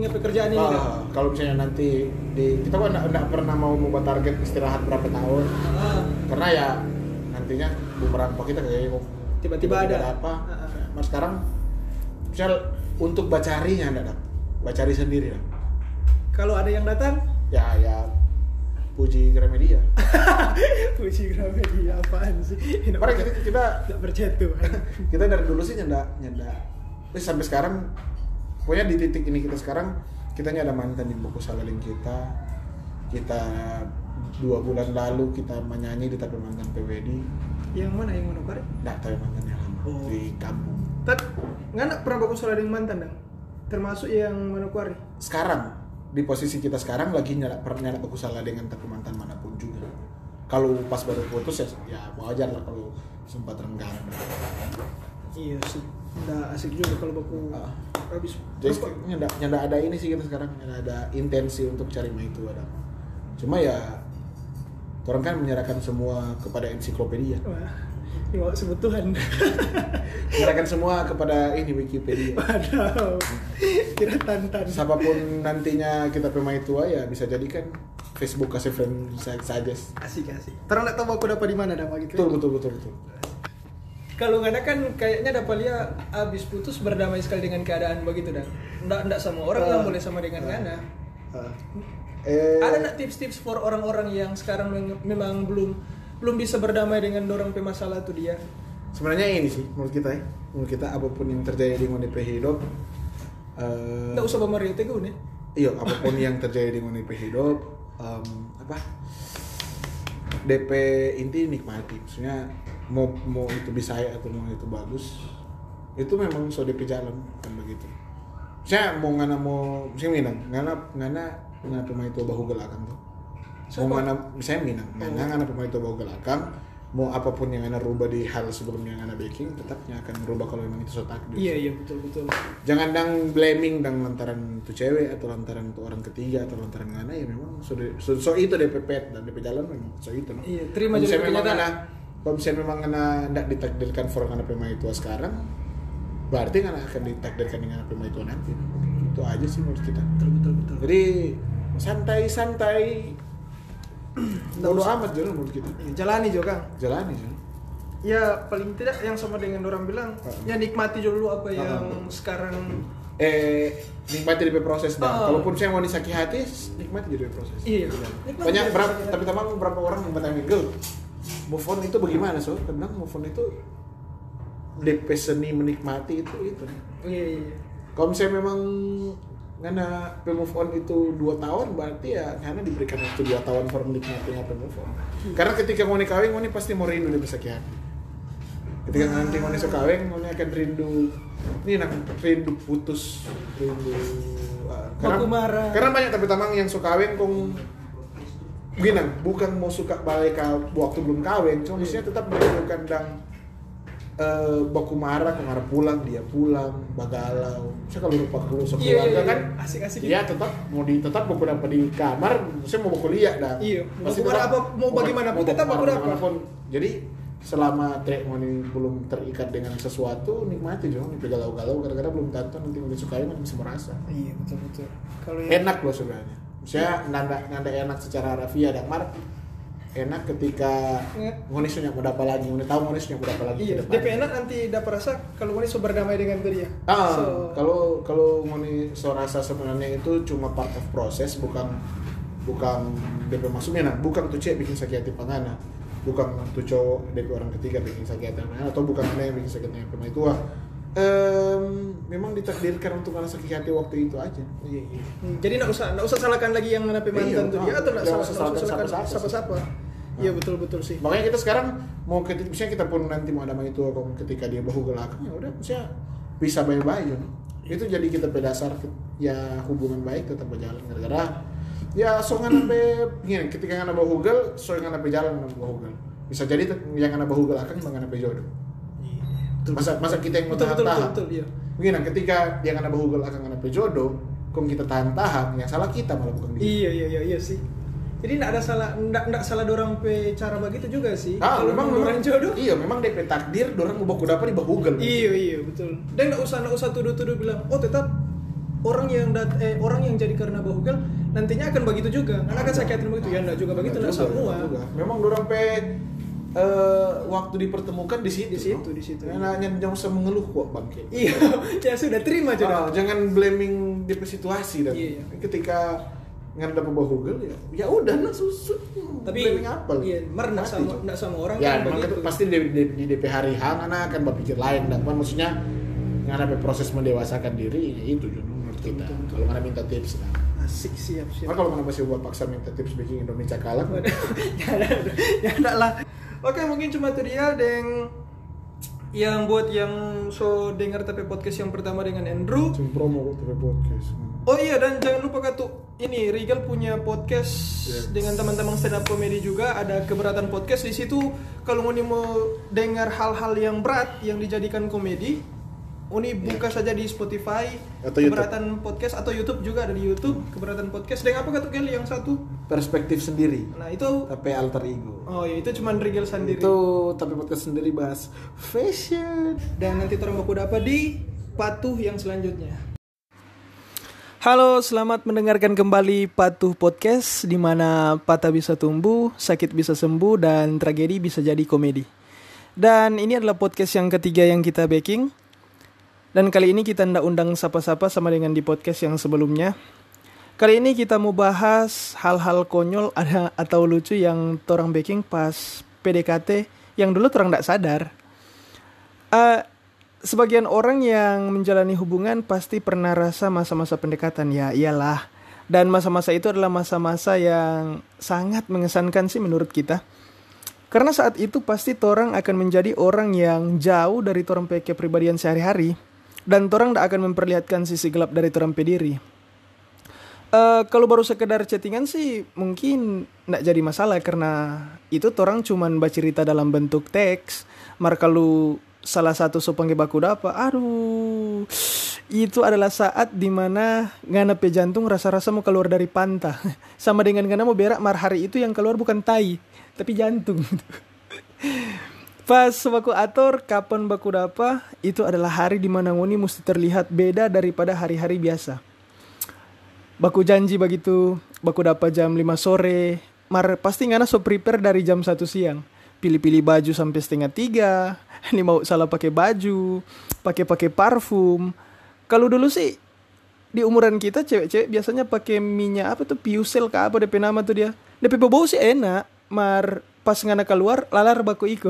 pekerjaan ini. Kan? kalau misalnya nanti di kita kan enggak pernah mau membuat target istirahat berapa tahun Ah, karena ya nantinya beberapa kita kayak kok Tiba-tiba ada. apa Ah, ah. mas sekarang misal untuk bacarinya ada bacari sendiri lah Kalau ada yang datang, ya ya puji Gramedia puji Gramedia apaan sih? Ini Mari kita kita tidak berjatuhan. kita dari dulu sih nyenda nyenda eh, sampai sekarang pokoknya di titik ini kita sekarang kita ada mantan di buku salaling kita kita dua bulan lalu kita menyanyi di tapi mantan PWD yang mana yang mana nggak tahu yang mantan yang lama Oh. di kampung Tat, nggak pernah soal dengan mantan dong. Termasuk yang Manokwari. sekarang di posisi kita sekarang lagi nyala pernah baku salah dengan tapi mantan mana pun juga kalau pas baru putus ya ya wajar lah kalau sempat renggang Iya sih. Nggak asik juga kalau baku Ah. habis. jadi nyanda, nyanda ada ini sih kita sekarang nyanda ada intensi untuk cari mah itu ada cuma ya orang kan menyerahkan semua kepada ensiklopedia Wah, mau sebut Tuhan. menyerahkan semua kepada ini Wikipedia Waduh, kira tantan. siapa pun nantinya kita pemain tua ya bisa jadikan Facebook kasih friend sa- saja Asik asik. Terang nggak tahu aku dapat di mana dapat gitu. betul betul betul betul Kalau nggak ada kan kayaknya dapat dia abis putus berdamai sekali dengan keadaan begitu dan nggak nggak sama orang Ah. yang boleh sama dengan Ah. Ngana. Ah. Eh, Ada nggak tips-tips for orang-orang yang sekarang memang belum belum bisa berdamai dengan dorong pemasalah tuh dia? sebenarnya ini sih menurut kita ya. Menurut kita apa pun yang terjadi di DP hidup Nggak usah Mario Teguh nih. iya apa pun yang terjadi di DP hidup em, apa DP inti nikmati maksudnya mau mau itu bisa atau mau itu bagus itu memang so DP jalan kan begitu saya mau ngana mau saya minang ngana ngana ngana pemain itu bahu gelakang tuh Mau ngana saya minang ngana ngana pemain itu bahu gelakang mau apa pun yang ngana rubah di hal sebelumnya yang ngana baking tetapnya akan berubah kalau memang itu so takdir Iya iya betul betul. jangan dang blaming dang lantaran itu cewek atau lantaran itu orang ketiga atau lantaran ngana ya memang so, so, so itu DP pet dan DP jalan memang so itu no. Iya, terima misalnya memang kenyataan. kalau misalnya memang ngana tidak ditakdirkan for ngana pemain itu sekarang berarti ngana akan ditakdirkan dengan pemain itu nanti itu aja sih menurut kita Betul betul betul. jadi santai santai bodo amat jalan menurut kita Iya, Jalani juga Kang. jalani sih Ya paling tidak yang sama dengan orang bilang, Uh-uh. ya nikmati dulu apa Uh-uh. yang sekarang eh nikmati DP proses dah. Oh. Kalaupun saya mau disakiti hati, nikmati DP proses. Iya. Nikmati Banyak berapa, tapi tamang berapa orang yang bertanya Gel, move on itu bagaimana so? Kadang move on itu DP seni menikmati itu itu. Iya iya. Kalau misalnya memang karena move on itu dua tahun berarti ya karena diberikan waktu dua tahun for menikmati apa move on. Karena ketika mau kawin, mau pasti mau rindu bisa hati. Ketika nanti mau so kawin, mau akan rindu ini nak rindu putus, rindu. ah, Baku marah. Karena banyak tapi tamang yang suka kawin kong gini, bukan mau suka balik waktu belum kawin, cuma maksudnya tetap merindukan dan eh baku marah, marah pulang, dia pulang, bagalau. Saya kalau lupa dulu Iya, iya, sekeluarga iya. kan, Asik-asik Iya tetap mau di tetap baku dapat di kamar, saya mau baku lihat dah. Iya, tetap- apa- mau bagaimanapun, tetap baku dapat. Jadi selama trek mau ini belum terikat dengan sesuatu nikmati dong nih galau-galau gara-gara belum tentu nanti mau disukai mana bisa merasa Iya betul betul. Kalau enak loh sebenarnya saya nanda nanda enak secara harafiah dan mar enak ketika Iya. ngonis punya mau dapat lagi ngonis tahu ngonis punya mau dapat lagi Iya. DP enak nanti dapat rasa kalau so berdamai dengan dia. Ah, So, kalau kalau ngoni so rasa sebenarnya itu cuma part of proses bukan bukan DP maksudnya nah, bukan tuh cek bikin sakit hati pangana bukan tuh cowok DP orang ketiga bikin sakit hati pangana atau bukan mana yang bikin sakit hati pemain tua Em, memang ditakdirkan untuk karena sakit hati waktu itu aja. Iya, iya. Hmm, Jadi nggak usah nggak usah salahkan lagi yang mana mantan Iya, tuh dia. ah, atau nggak usah salahkan siapa-siapa. Iya betul betul sih. makanya kita sekarang mau ketika misalnya kita pun nanti mau ada itu atau ketika dia bahu gelakang ya udah misalnya bisa baik-baik itu jadi kita pedasar ya hubungan baik tetap berjalan gara-gara ya so ngana be gini ketika ngana bahu gel so ngana be jalan ngana bahu gel bisa jadi yang ngana bahu gelakang bang ngana jodoh Betul, masa masa kita yang mau tahan-tahan betul, iya. Begini, ketika yang ngana bahu gelakang ngana be jodoh kong kita tahan-tahan yang salah kita malah bukan dia Iya iya iya iya sih. Jadi nggak ada salah nggak nggak salah dorang pe cara begitu juga sih. Ah, kalau memang orang memang jodoh. Iya, memang DP takdir, dorang mau baku dapat di bahu gel. Iya iya betul. Dan nggak usah nggak usah tuduh-tuduh bilang oh tetap orang yang dat eh orang yang jadi karena bahugel nantinya akan begitu juga. Karena akan sakit hati begitu ya nggak juga begitu nggak Juga, semua. juga. Memang dorang pe eh, waktu dipertemukan di situ. Di situ, no? di situ. Karena hanya jangan usah mengeluh kok bangke. Iya ya sudah terima aja. Ah, jangan blaming DP situasi dan Iya, iya. ketika nggak dapat bahu gel ya ya udah nah susu Tapi blaming apa iya, mer nggak Mati, sama nggak sama orang ya kan begitu. itu pasti di, di, di DP hari H anak akan berpikir lain dan kan maksudnya nggak ada proses mendewasakan diri ya itu Jun, menurut kita kalau mana minta tips lah Asik siap siap. Nah, kalau mana masih buat paksa minta tips bikin Indomie cakalang ya ada ya ada lah oke mungkin cuma itu dia deng. Yang buat yang so dengar tapi podcast yang pertama dengan Andrew. Cuma promo TV podcast. Oh iya dan jangan lupa katu ini Regal punya podcast Yes. dengan teman-teman stand up comedy juga. Ada keberatan podcast di situ. Kalau mau dengar hal-hal yang berat yang dijadikan komedi Uni buka saja di Spotify Atau YouTube. keberatan podcast atau YouTube juga ada di YouTube keberatan podcast dengan apa katu Gel yang satu perspektif sendiri nah itu tapi alter ego oh iya itu cuman Regal sendiri itu tapi podcast sendiri bahas fashion dan nanti terang baku dapat di patuh yang selanjutnya. Halo, selamat mendengarkan kembali Patuh Podcast di mana patah bisa tumbuh, sakit bisa sembuh dan tragedi bisa jadi komedi. Dan ini adalah podcast yang ketiga yang kita backing. Dan kali ini kita ndak undang sapa-sapa sama dengan di podcast yang sebelumnya. Kali ini kita mau bahas hal-hal konyol ada atau lucu yang torang baking pas PDKT yang dulu orang tidak sadar. Uh, sebagian orang yang menjalani hubungan pasti pernah rasa masa-masa pendekatan ya iyalah. Dan masa-masa itu adalah masa-masa yang sangat mengesankan sih menurut kita. Karena saat itu pasti torang akan menjadi orang yang jauh dari torang peke pribadian sehari-hari. Dan torang tidak akan memperlihatkan sisi gelap dari torang pediri. Uh, kalau baru sekedar chattingan sih mungkin tidak jadi masalah karena itu orang cuman bercerita dalam bentuk teks. Mar kalau salah satu sopange baku dapat, aduh, itu adalah saat di mana ngana pe jantung rasa-rasa mau keluar dari panta. Sama dengan ngana mau berak mar hari itu yang keluar bukan tai, tapi jantung. Pas baku atur kapan baku dapat, itu adalah hari di mana ngoni mesti terlihat beda daripada hari-hari biasa. Baku janji begitu baku dapat jam 5 sore. Mar pasti ngana so prepare dari jam satu siang. Pilih-pilih baju sampai setengah tiga ini mau salah pakai baju pakai pakai parfum. Kalau dulu sih di umuran kita cewek-cewek biasanya pakai minyak apa tuh piusel kah apa DP nama tuh dia. DP bau sih enak mar pas ngana keluar lalar baku iko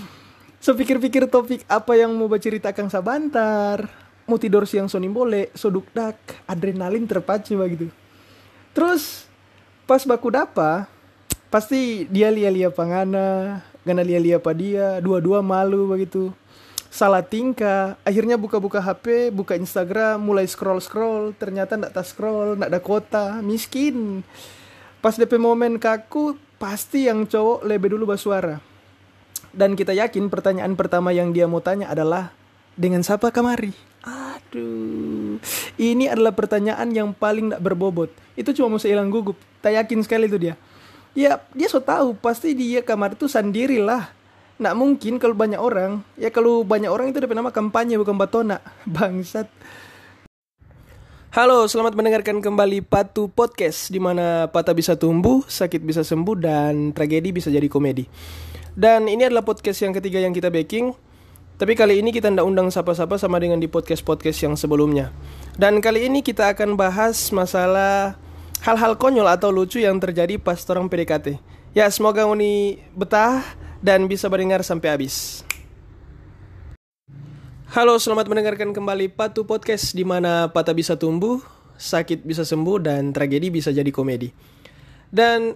so pikir-pikir topik apa yang mau bercerita kang sabantar mau tidur siang sonim boleh sodukdak adrenalin terpacu begitu terus pas baku dapa pasti dia lia-lia pangana gana lia-lia pa dia dua-dua malu begitu. Salah tingkah akhirnya buka-buka HP buka Instagram mulai scroll-scroll ternyata ndak tas scroll ndak ada kota miskin. Pas DP momen kaku pasti yang cowok lebih dulu basuara dan kita yakin pertanyaan pertama yang dia mau tanya adalah dengan siapa kamari Aduh, ini adalah pertanyaan yang paling tidak berbobot. Itu cuma mau hilang gugup. Tak yakin sekali itu dia. Ya, dia so tahu pasti dia kamar itu sendirilah. Nak mungkin kalau banyak orang. Ya kalau banyak orang itu ada nama kampanye bukan batona. Bangsat. Halo, selamat mendengarkan kembali Patu Podcast di mana patah bisa tumbuh, sakit bisa sembuh dan tragedi bisa jadi komedi. Dan ini adalah podcast yang ketiga yang kita baking tapi kali ini kita tidak undang siapa-siapa sama dengan di podcast-podcast yang sebelumnya. Dan kali ini kita akan bahas masalah hal-hal konyol atau lucu yang terjadi pas orang PDKT. Ya, semoga Uni betah dan bisa mendengar sampai habis. Halo, selamat mendengarkan kembali Patu Podcast di mana patah bisa tumbuh, sakit bisa sembuh, dan tragedi bisa jadi komedi. Dan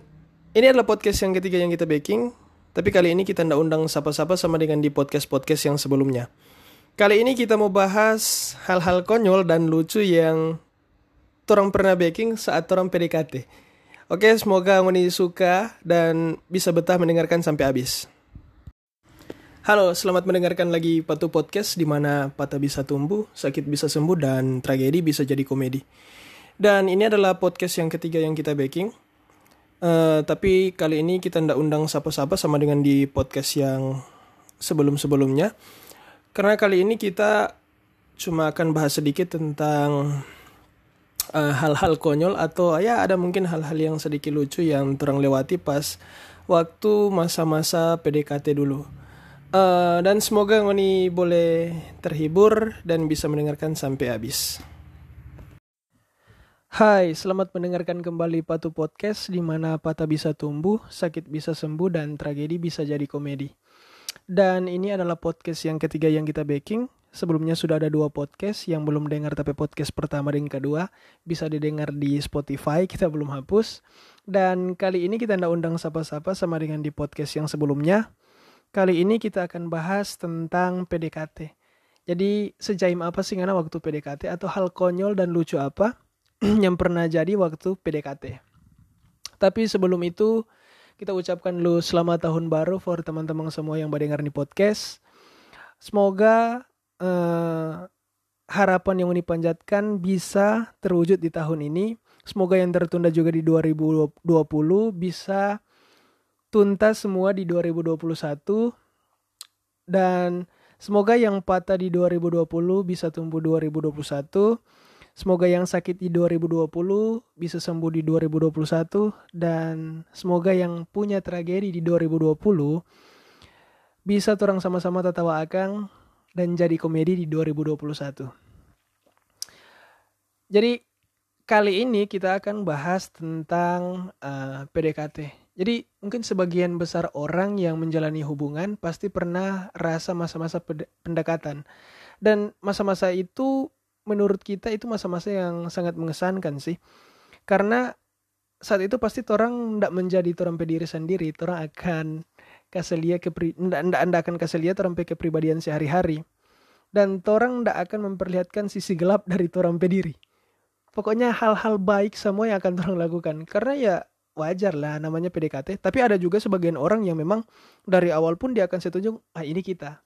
ini adalah podcast yang ketiga yang kita baking tapi kali ini kita ndak undang siapa-siapa sama dengan di podcast-podcast yang sebelumnya. Kali ini kita mau bahas hal-hal konyol dan lucu yang orang pernah baking saat orang PDKT. Oke, semoga Ngoni suka dan bisa betah mendengarkan sampai habis. Halo, selamat mendengarkan lagi Patu Podcast di mana patah bisa tumbuh, sakit bisa sembuh, dan tragedi bisa jadi komedi. Dan ini adalah podcast yang ketiga yang kita baking. Uh, tapi kali ini kita ndak undang siapa-siapa sama dengan di podcast yang sebelum-sebelumnya. Karena kali ini kita cuma akan bahas sedikit tentang eh, hal-hal uh, konyol atau ya ada mungkin hal-hal yang sedikit lucu yang terang lewati pas waktu masa-masa PDKT dulu. Uh, dan semoga Ngoni boleh terhibur dan bisa mendengarkan sampai habis. Hai, selamat mendengarkan kembali Patu Podcast di mana patah bisa tumbuh, sakit bisa sembuh, dan tragedi bisa jadi komedi. Dan ini adalah podcast yang ketiga yang kita baking. Sebelumnya sudah ada dua podcast yang belum dengar tapi podcast pertama dan kedua bisa didengar di Spotify, kita belum hapus. Dan kali ini kita ndak undang siapa-siapa sama dengan di podcast yang sebelumnya. Kali ini kita akan bahas tentang PDKT. Jadi sejaim apa sih karena waktu PDKT atau hal konyol dan lucu apa yang pernah jadi waktu PDKT. Tapi sebelum itu kita ucapkan dulu selamat tahun baru for teman-teman semua yang mendengar di podcast. Semoga uh, harapan yang dipanjatkan bisa terwujud di tahun ini. Semoga yang tertunda juga di 2020 bisa tuntas semua di 2021 dan semoga yang patah di 2020 bisa tumbuh 2021 Semoga yang sakit di 2020 bisa sembuh di 2021 dan semoga yang punya tragedi di 2020 bisa orang sama-sama tertawa akang dan jadi komedi di 2021. Jadi kali ini kita akan bahas tentang uh, PDKT. Jadi mungkin sebagian besar orang yang menjalani hubungan pasti pernah rasa masa-masa pendekatan. Dan masa-masa itu menurut kita itu masa-masa yang sangat mengesankan sih. Karena saat itu pasti orang tidak menjadi orang diri sendiri, orang akan kasih lihat ke ndak ndak akan kasih lihat orang kepribadian sehari-hari. Dan orang ndak akan memperlihatkan sisi gelap dari orang diri. Pokoknya hal-hal baik semua yang akan orang lakukan. Karena ya wajar lah namanya PDKT. Tapi ada juga sebagian orang yang memang dari awal pun dia akan setuju, ah ini kita.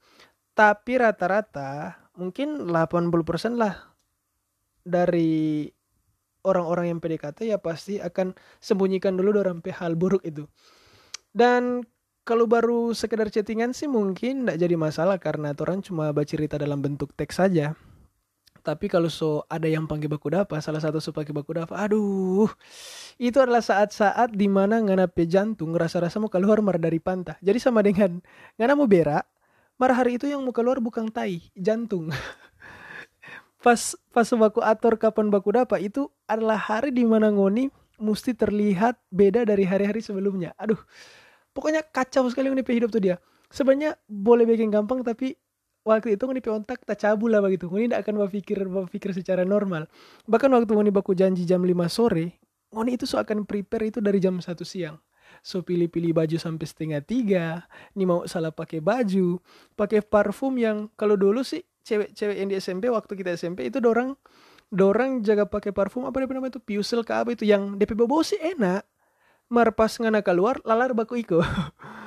Tapi rata-rata mungkin 80% lah dari orang-orang yang PDKT ya pasti akan sembunyikan dulu orang hal buruk itu. Dan kalau baru sekedar chattingan sih mungkin tidak jadi masalah karena orang cuma baca cerita dalam bentuk teks saja. Tapi kalau so ada yang panggil baku dapa, salah satu so baku dapa, aduh, itu adalah saat-saat di mana nganape jantung rasa-rasa mau keluar mar dari pantah. Jadi sama dengan ngana mau berak, mar hari itu yang mau keluar bukan tai, jantung. pas pas baku atur kapan baku dapa itu adalah hari di mana ngoni mesti terlihat beda dari hari-hari sebelumnya. Aduh, pokoknya kacau sekali ngoni hidup tuh dia. Sebenarnya boleh bikin gampang tapi waktu itu ngoni ontak tak cabul lah begitu. Ngoni tidak akan berpikir berpikir secara normal. Bahkan waktu ngoni baku janji jam 5 sore ngoni itu so akan prepare itu dari jam satu siang. So pilih-pilih baju sampai setengah tiga ini mau salah pakai baju pakai parfum yang kalau dulu sih cewek-cewek yang di SMP waktu kita SMP itu dorang dorang jaga pakai parfum apa namanya itu? Piusel ke apa itu? Yang DP bobo sih enak. Mar pas ngana keluar lalar baku iko.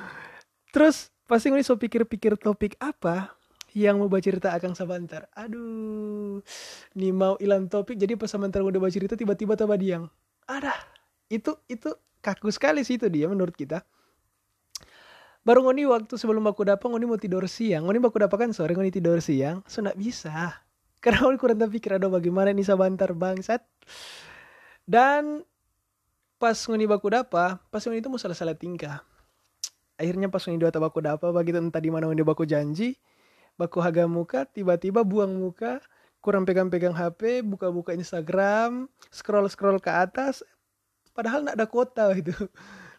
Terus pasti ngoni so pikir-pikir topik apa yang mau baca cerita akan sebentar. Aduh, nih mau hilang topik jadi pas sebentar udah baca cerita tiba-tiba tambah diang. Ada, itu itu kaku sekali sih itu dia menurut kita. Baru ngoni waktu sebelum aku dapat ngoni mau tidur siang. Ngoni aku dapat kan sore ngoni tidur siang. So nggak bisa. Karena ngoni kurang pikir ada bagaimana nih sebentar bangsat. Dan pas ngoni baku dapat, pas ngoni itu mau salah-salah tingkah. Akhirnya pas ngoni dua tabaku dapat begitu entah di mana ngoni baku janji, baku haga muka tiba-tiba buang muka kurang pegang-pegang HP buka-buka Instagram scroll-scroll ke atas padahal nak ada kota itu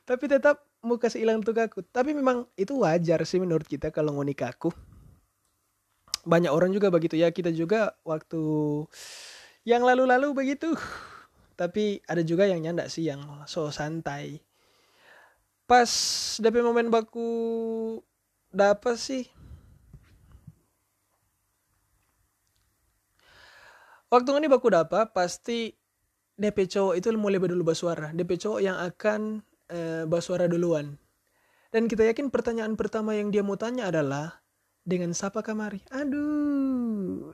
tapi tetap muka hilang tuh kaku tapi memang itu wajar sih menurut kita kalau ngoni kaku banyak orang juga begitu ya. Kita juga waktu yang lalu-lalu begitu. Tapi ada juga yang nyanda sih yang so santai. Pas DP momen baku dapat sih waktu ini baku dapat pasti DP cowok itu mulai dulu basuara DP cowok yang akan e, basuara duluan. Dan kita yakin pertanyaan pertama yang dia mau tanya adalah dengan siapa kamari? Aduh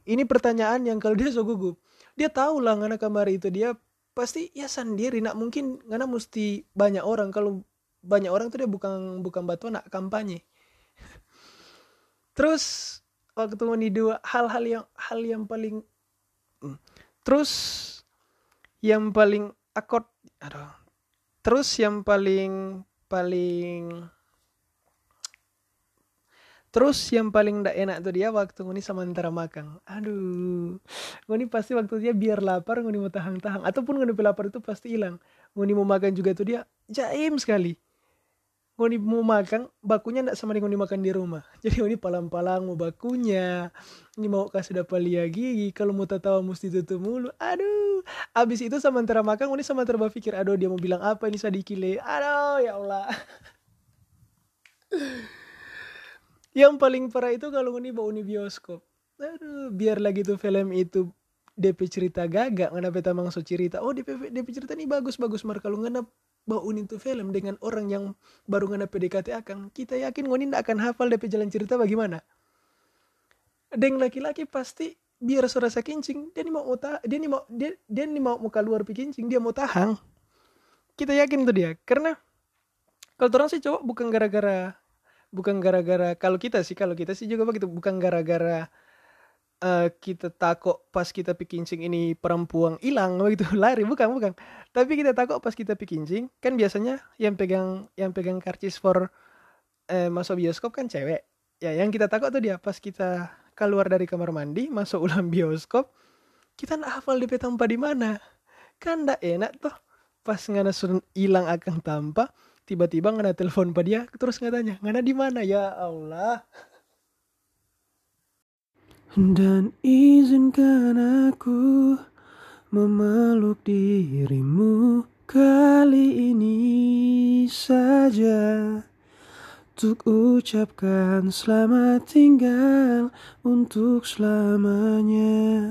ini pertanyaan yang kalau dia so gugup. Dia tahu lah ngana kamari itu. Dia pasti ya sendiri. Nak mungkin ngana mesti banyak orang. Kalau banyak orang tuh dia bukan bukan batu nak kampanye. Terus waktu ini dua hal-hal yang hal yang paling Terus yang paling akord aduh. Terus yang paling paling Terus yang paling ndak enak tuh dia waktu nguni sama antara makan. Aduh. Nguni pasti waktu dia biar lapar nguni mau tahang-tahang. Ataupun nguni lapar itu pasti hilang. Nguni mau makan juga tuh dia jaim sekali ngoni mau makan bakunya ndak sama dengan makan di rumah. Jadi ngoni palang-palang mau bakunya. Ini mau kasih dapat lihat gigi. Kalau mau tahu mesti tutup mulu aduh. Abis itu sama antara makan ngoni sama antara berpikir aduh dia mau bilang apa ini sadikile aduh ya Allah. Yang paling parah itu kalau ngoni bawa uni bioskop. Aduh biar lagi tuh film itu DP cerita gagak ngana beta so cerita oh DP DP cerita ini bagus bagus mar. Kalau ngana unin tuh film dengan orang yang baru ngana PDKT akan kita yakin ngonin tidak akan hafal DP jalan cerita bagaimana? Deng laki-laki pasti biar suara kincing dia nih mau dia nih mau dia dia nih mau muka luar kincing dia mau tahang. Kita yakin tuh dia karena kalau orang sih cowok bukan gara-gara bukan gara-gara kalau kita sih kalau kita sih juga begitu bukan gara-gara uh, kita takut pas kita pikincing ini perempuan hilang begitu lari bukan bukan. Tapi kita takut pas kita pikincing kan biasanya yang pegang yang pegang karcis for uh, masuk bioskop kan cewek. Ya yang kita takut tuh dia. Pas kita keluar dari kamar mandi masuk ulang bioskop kita nggak hafal DP tempat di mana. Kan ndak enak tuh. Pas ngana sudah hilang akan tanpa tiba-tiba ngana telepon pada dia terus ngatanya ngana di mana? Ya Allah dan izinkan aku memeluk dirimu kali ini saja untuk ucapkan selamat tinggal untuk selamanya.